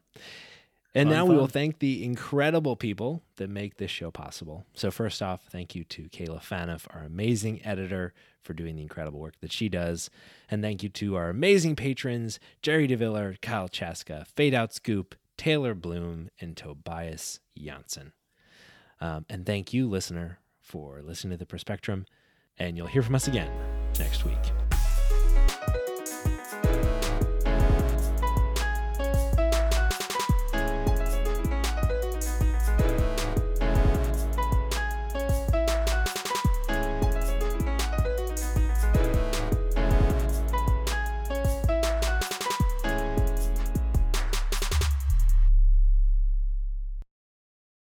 and Fun, now we will thank the incredible people that make this show possible. So, first off, thank you to Kayla Faniff, our amazing editor, for doing the incredible work that she does. And thank you to our amazing patrons Jerry DeViller, Kyle Chaska, Fade Out Scoop, Taylor Bloom, and Tobias Janssen. Um, and thank you, listener, for listening to the Perspectrum. And you'll hear from us again next week.